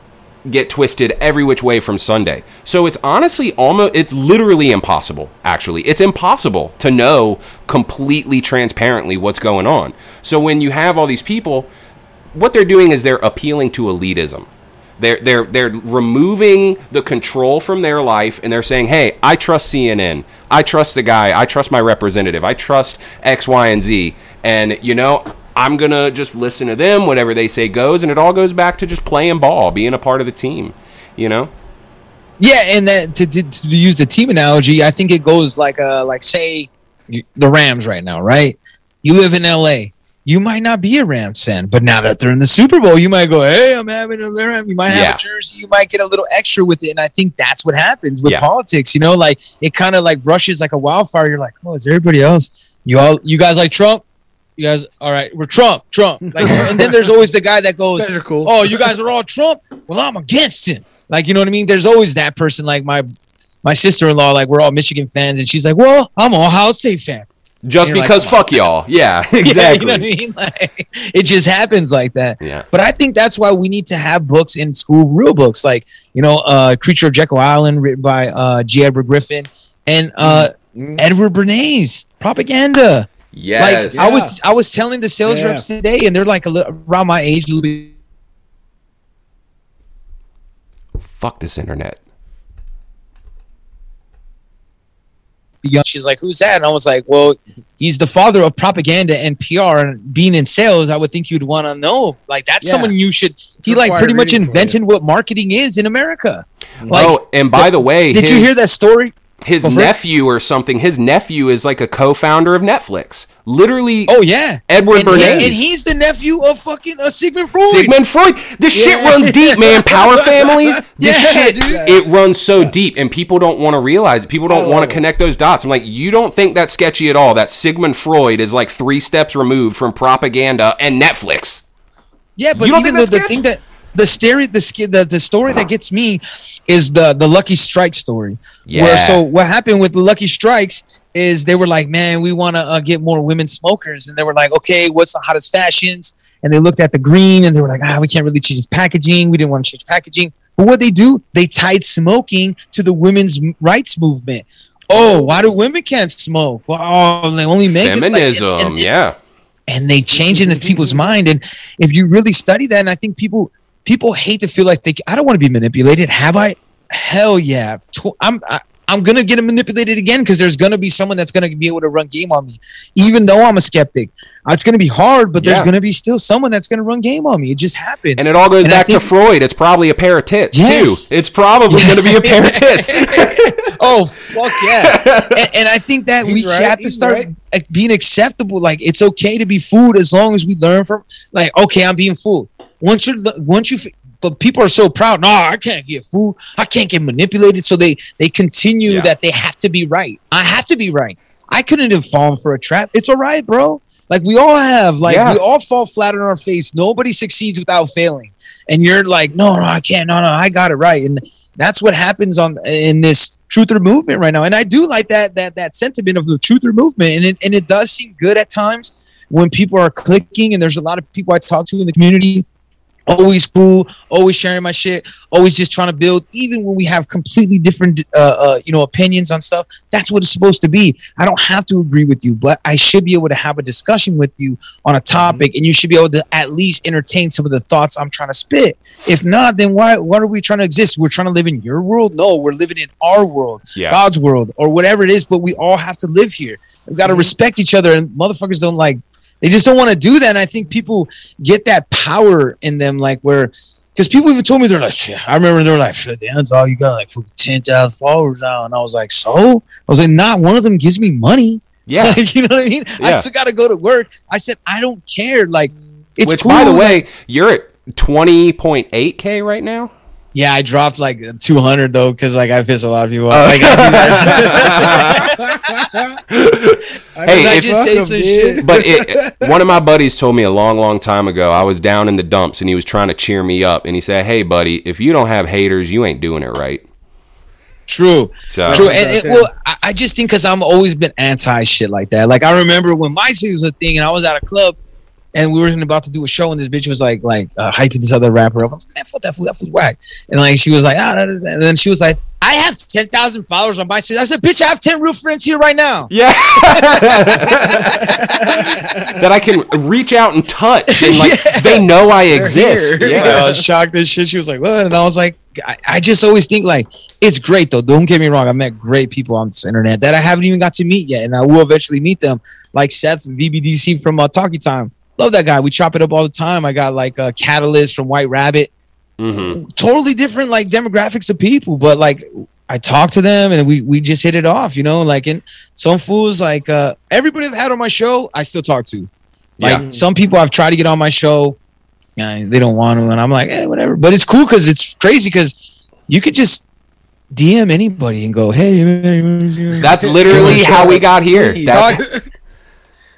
get twisted every which way from Sunday. So it's honestly almost it's literally impossible actually. It's impossible to know completely transparently what's going on. So when you have all these people what they're doing is they're appealing to elitism. They're they're they're removing the control from their life and they're saying, "Hey, I trust CNN. I trust the guy. I trust my representative. I trust X, Y, and Z." And you know, I'm to just listen to them whatever they say goes and it all goes back to just playing ball, being a part of the team, you know? Yeah, and that to, to, to use the team analogy, I think it goes like uh like say the Rams right now, right? You live in LA. You might not be a Rams fan, but now that they're in the Super Bowl, you might go, "Hey, I'm having a Rams." You might have Yeah. a jersey. You might get a little extra with it, and I think that's what happens with Yeah. politics. You know, like it kind of like rushes like a wildfire. You're like, "Oh, is everybody else? You all, you guys like Trump? You guys, all right? We're Trump, Trump." Like, and then there's always the guy that goes, are cool. oh, you guys are all Trump. Well, I'm against him. Like, you know what I mean? There's always that person. Like my my sister in law. Like we're all Michigan fans, and she's like, well, I'm all Ohio State fan. Just You're like, because fuck y'all. Yeah, Yeah, exactly. you know what I mean? Like, it just happens like that. yeah. But I think that's why we need to have books in school, real books, like you know, uh, Creature of Jekyll Island, written by uh, G. Edward Griffin, and uh, Mhm. Edward Bernays, propaganda. Yes. Like I was, I was telling the sales Yeah. reps today, and they're like a little, around my age, a little bit fuck this internet. Young. She's like, "Who's that?" And I was like, "Well, he's the father of propaganda and PR and being in sales. I would think you'd want to know. Like, that's Yeah. someone you should. He Required like pretty much invented what marketing is in America. Like, oh, and by the way, did you hear that story? His for it. nephew or something? His nephew is like a co-founder of Netflix. Literally, Oh yeah, Edward and, Bernays. and he's the nephew of fucking uh, Sigmund Freud. Sigmund Freud. This shit runs deep, man. Power families. This Yeah, shit, dude. it runs so deep, and people don't want to realize it. People don't I want to connect those dots. I'm like, you don't think that's sketchy at all? That Sigmund Freud is like three steps removed from propaganda and Netflix. Yeah, but even think the, the thing that the story the, the the story that gets me is the the Lucky Strike story. Yeah. Where so what happened with the Lucky Strikes is they were like, man, we want to uh, get more women smokers, and they were like, okay, what's the hottest fashions? And they looked at the green, and they were like, ah, we can't really change this packaging. We didn't want to change packaging. But what they do, they tied smoking to the women's rights movement. Oh, why do women can't smoke? Well, oh, they only men can- like, Feminism, and- and- yeah. and they change it in people's mind. And if you really study that, and I think people people hate to feel like they I don't want to be manipulated. Have I? Hell yeah. Tw- I'm I, I'm gonna get manipulated again because there's gonna be someone that's gonna be able to run game on me, even though I'm a skeptic. Uh, It's gonna be hard, but there's Yeah. gonna be still someone that's gonna run game on me. It just happens. And it all goes And I back to Freud. It's probably a pair of tits Yes. too. It's probably going to be a pair of tits. oh fuck yeah and, and i think that we right, have to he's start right. being acceptable like it's okay to be fooled as long as we learn from like okay i'm being fooled once you're once you but people are so proud no i can't get fooled i can't get manipulated. So they they continue Yeah. that they have to be right. I have to be right. I couldn't have fallen for a trap. It's all right bro. Like we all have like Yeah. we all fall flat on our face. Nobody succeeds without failing. And you're like no no i can't. No no i got it right. And that's what happens on in this truther movement right now. And i do like that that that sentiment of the truther movement. And it, and it does seem good at times when people are clicking and there's a lot of people i talk to in the community always cool always sharing my shit always just trying to build even when we have completely different uh, uh you know opinions on stuff that's what it's supposed to be. I don't have to agree with you but i should be able to have a discussion with you on a topic and you should be able to at least entertain some of the thoughts i'm trying to spit. If not then why what are we trying to exist? We're trying to live in your world? No we're living in our world Yeah. god's world or whatever it is but we all have to live here. We've got to respect each other and motherfuckers don't like they just don't want to do that and i think people get that power in them like where because people even told me they're like shit. i remember they were like that's all you got like 10,000 followers now and i was like so i was like not one of them gives me money Yeah. like, you know what i mean i still got to go to work i said i don't care like it's Which, cool by the like- way, you're at 20.8K right now? Yeah i dropped like 200 though because like i piss a lot of people off Oh. Like, I. Hey, I just say some shit but it, one of my buddies told me a long, long time ago. I was down in the dumps and he was trying to cheer me up, and he said, "Hey, buddy, if you don't have haters, you ain't doing it right." true So True, and, and- well, I, I just think because I'm always been anti shit like that. Like I remember when MySpace was a thing, and I was at a club, and we were about to do a show, and this bitch was like, like uh, hyping this other rapper up. I was like, man, fuck that fool, that fool's whack. And like she was like, ah, that is, and then she was like, I have ten thousand followers on MySpace. I said, bitch, I have ten real friends here right now. yeah, that I can reach out and touch, and like they know I exist. here. Yeah, I was shocked as shit. She was like, what? And I was like, I, I just always think like it's great though. Don't get me wrong. I met great people on this internet that I haven't even got to meet yet, and I will eventually meet them. Like Seth VBDC from uh, Talkie Time. Love that guy. We chop it up all the time. I got like a Catalyst from White Rabbit. hmm Totally different like demographics of people, but like I talked to them and we we just hit it off. You know, like and some fools like uh everybody I've had on my show, I still talk to. Like Yeah. some people I've tried to get on my show, yeah, they don't want to, and I'm like, eh, whatever. But it's cool because it's crazy because you could just DM anybody and go, hey, That's literally how we got here. That's,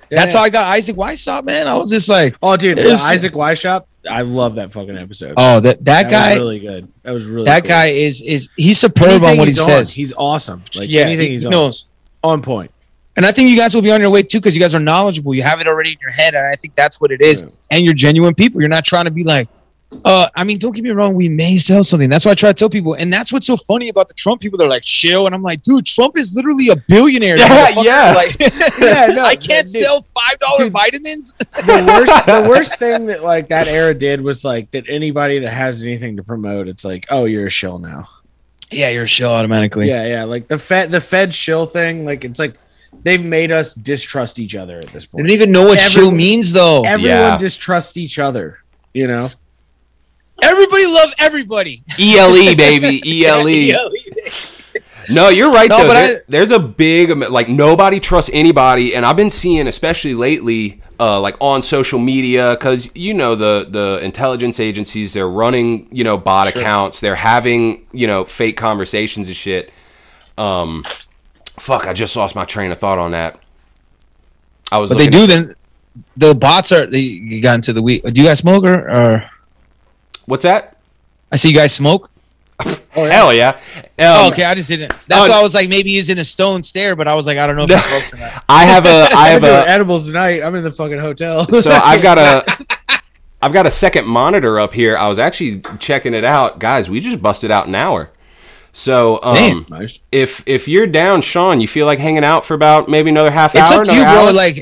Dog, that's how I got Isaac Weishaupt, man. I was just like, Oh, dude, It's- Isaac Weishaupt. I love that fucking episode. oh, that that, was guy, really good. That was really that cool. guy is is he's superb Anything on what he on, says. he's awesome. Like yeah, anything he he's on, knows. on point. And I think you guys will be on your way too because you guys are knowledgeable. You have it already in your head, and I think that's what it is. Yeah. And you're genuine people. You're not trying to be like, uh, I mean, don't get me wrong. We may sell something. That's why I try to tell people, and that's what's so funny about the Trump people. They're like, chill, and I'm like, dude, Trump is literally a billionaire. Yeah, yeah. Like, Yeah, no, I can't dude. sell five dollar vitamins. the worst the worst thing that like that era did was like that anybody that has anything to promote, it's like, oh, you're a shill now. yeah, you're a shill automatically. Yeah, yeah. Like the Fed the Fed shill thing, like it's like they've made us distrust each other at this point. They point. don't even know what Everyone- shill means though. Everyone Yeah. distrusts each other, you know? Everybody love everybody. ELE E, baby, ELE. No, you're right. No, though. but There- I- there's a big like nobody trusts anybody, and I've been seeing, especially lately, uh, like on social media, because you know the the intelligence agencies they're running you know bot accounts, they're having you know fake conversations and shit. Um, fuck, I just lost my train of thought on that. I was. But they do at- then. the bots are. They, you got into the week. Do you guys smoke or, or? What's that? I see you guys smoke. Oh, yeah. Hell yeah. Oh, Um, okay, I just didn't. That's oh, why I was like, maybe he's in a stone stare, but I was like, I don't know if he smokes or not. I have a I I'm have doing a edibles tonight. I'm in the fucking hotel. so I've got a I've got a second monitor up here. I was actually checking it out. Guys, we just busted out an hour. So um Damn. nice. if if you're down, Sean, you feel like hanging out for about maybe another half It's hour? up to you, another bro. hour? Like,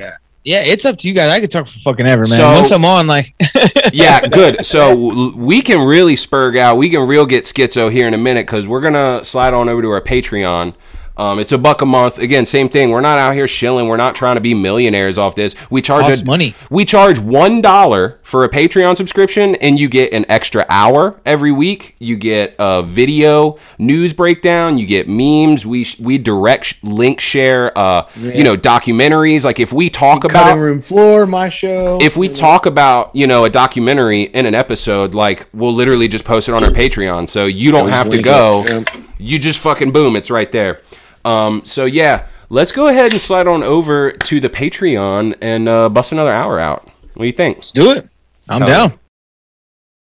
yeah, it's up to you guys. I could talk for fucking ever, man. So- Once I'm on, like, yeah, good. So we can really spurg out. We can real get schizo here in a minute because we're gonna slide on over to our Patreon. Um, it's a buck a month. Again, same thing. We're not out here shilling. We're not trying to be millionaires off this. We charge a, money. We charge one dollar for a Patreon subscription, and you get an extra hour every week. You get a video news breakdown. You get memes. We we direct link share. Uh, you know documentaries. Like if we talk about Cutting room floor, my show. if we talk about you know a documentary in an episode like we'll literally just post it on our patreon so you don't have to go it, you just fucking boom it's right there um, so yeah let's go ahead and slide on over to the patreon and uh, bust another hour out what do you think Let's do it. I'm down.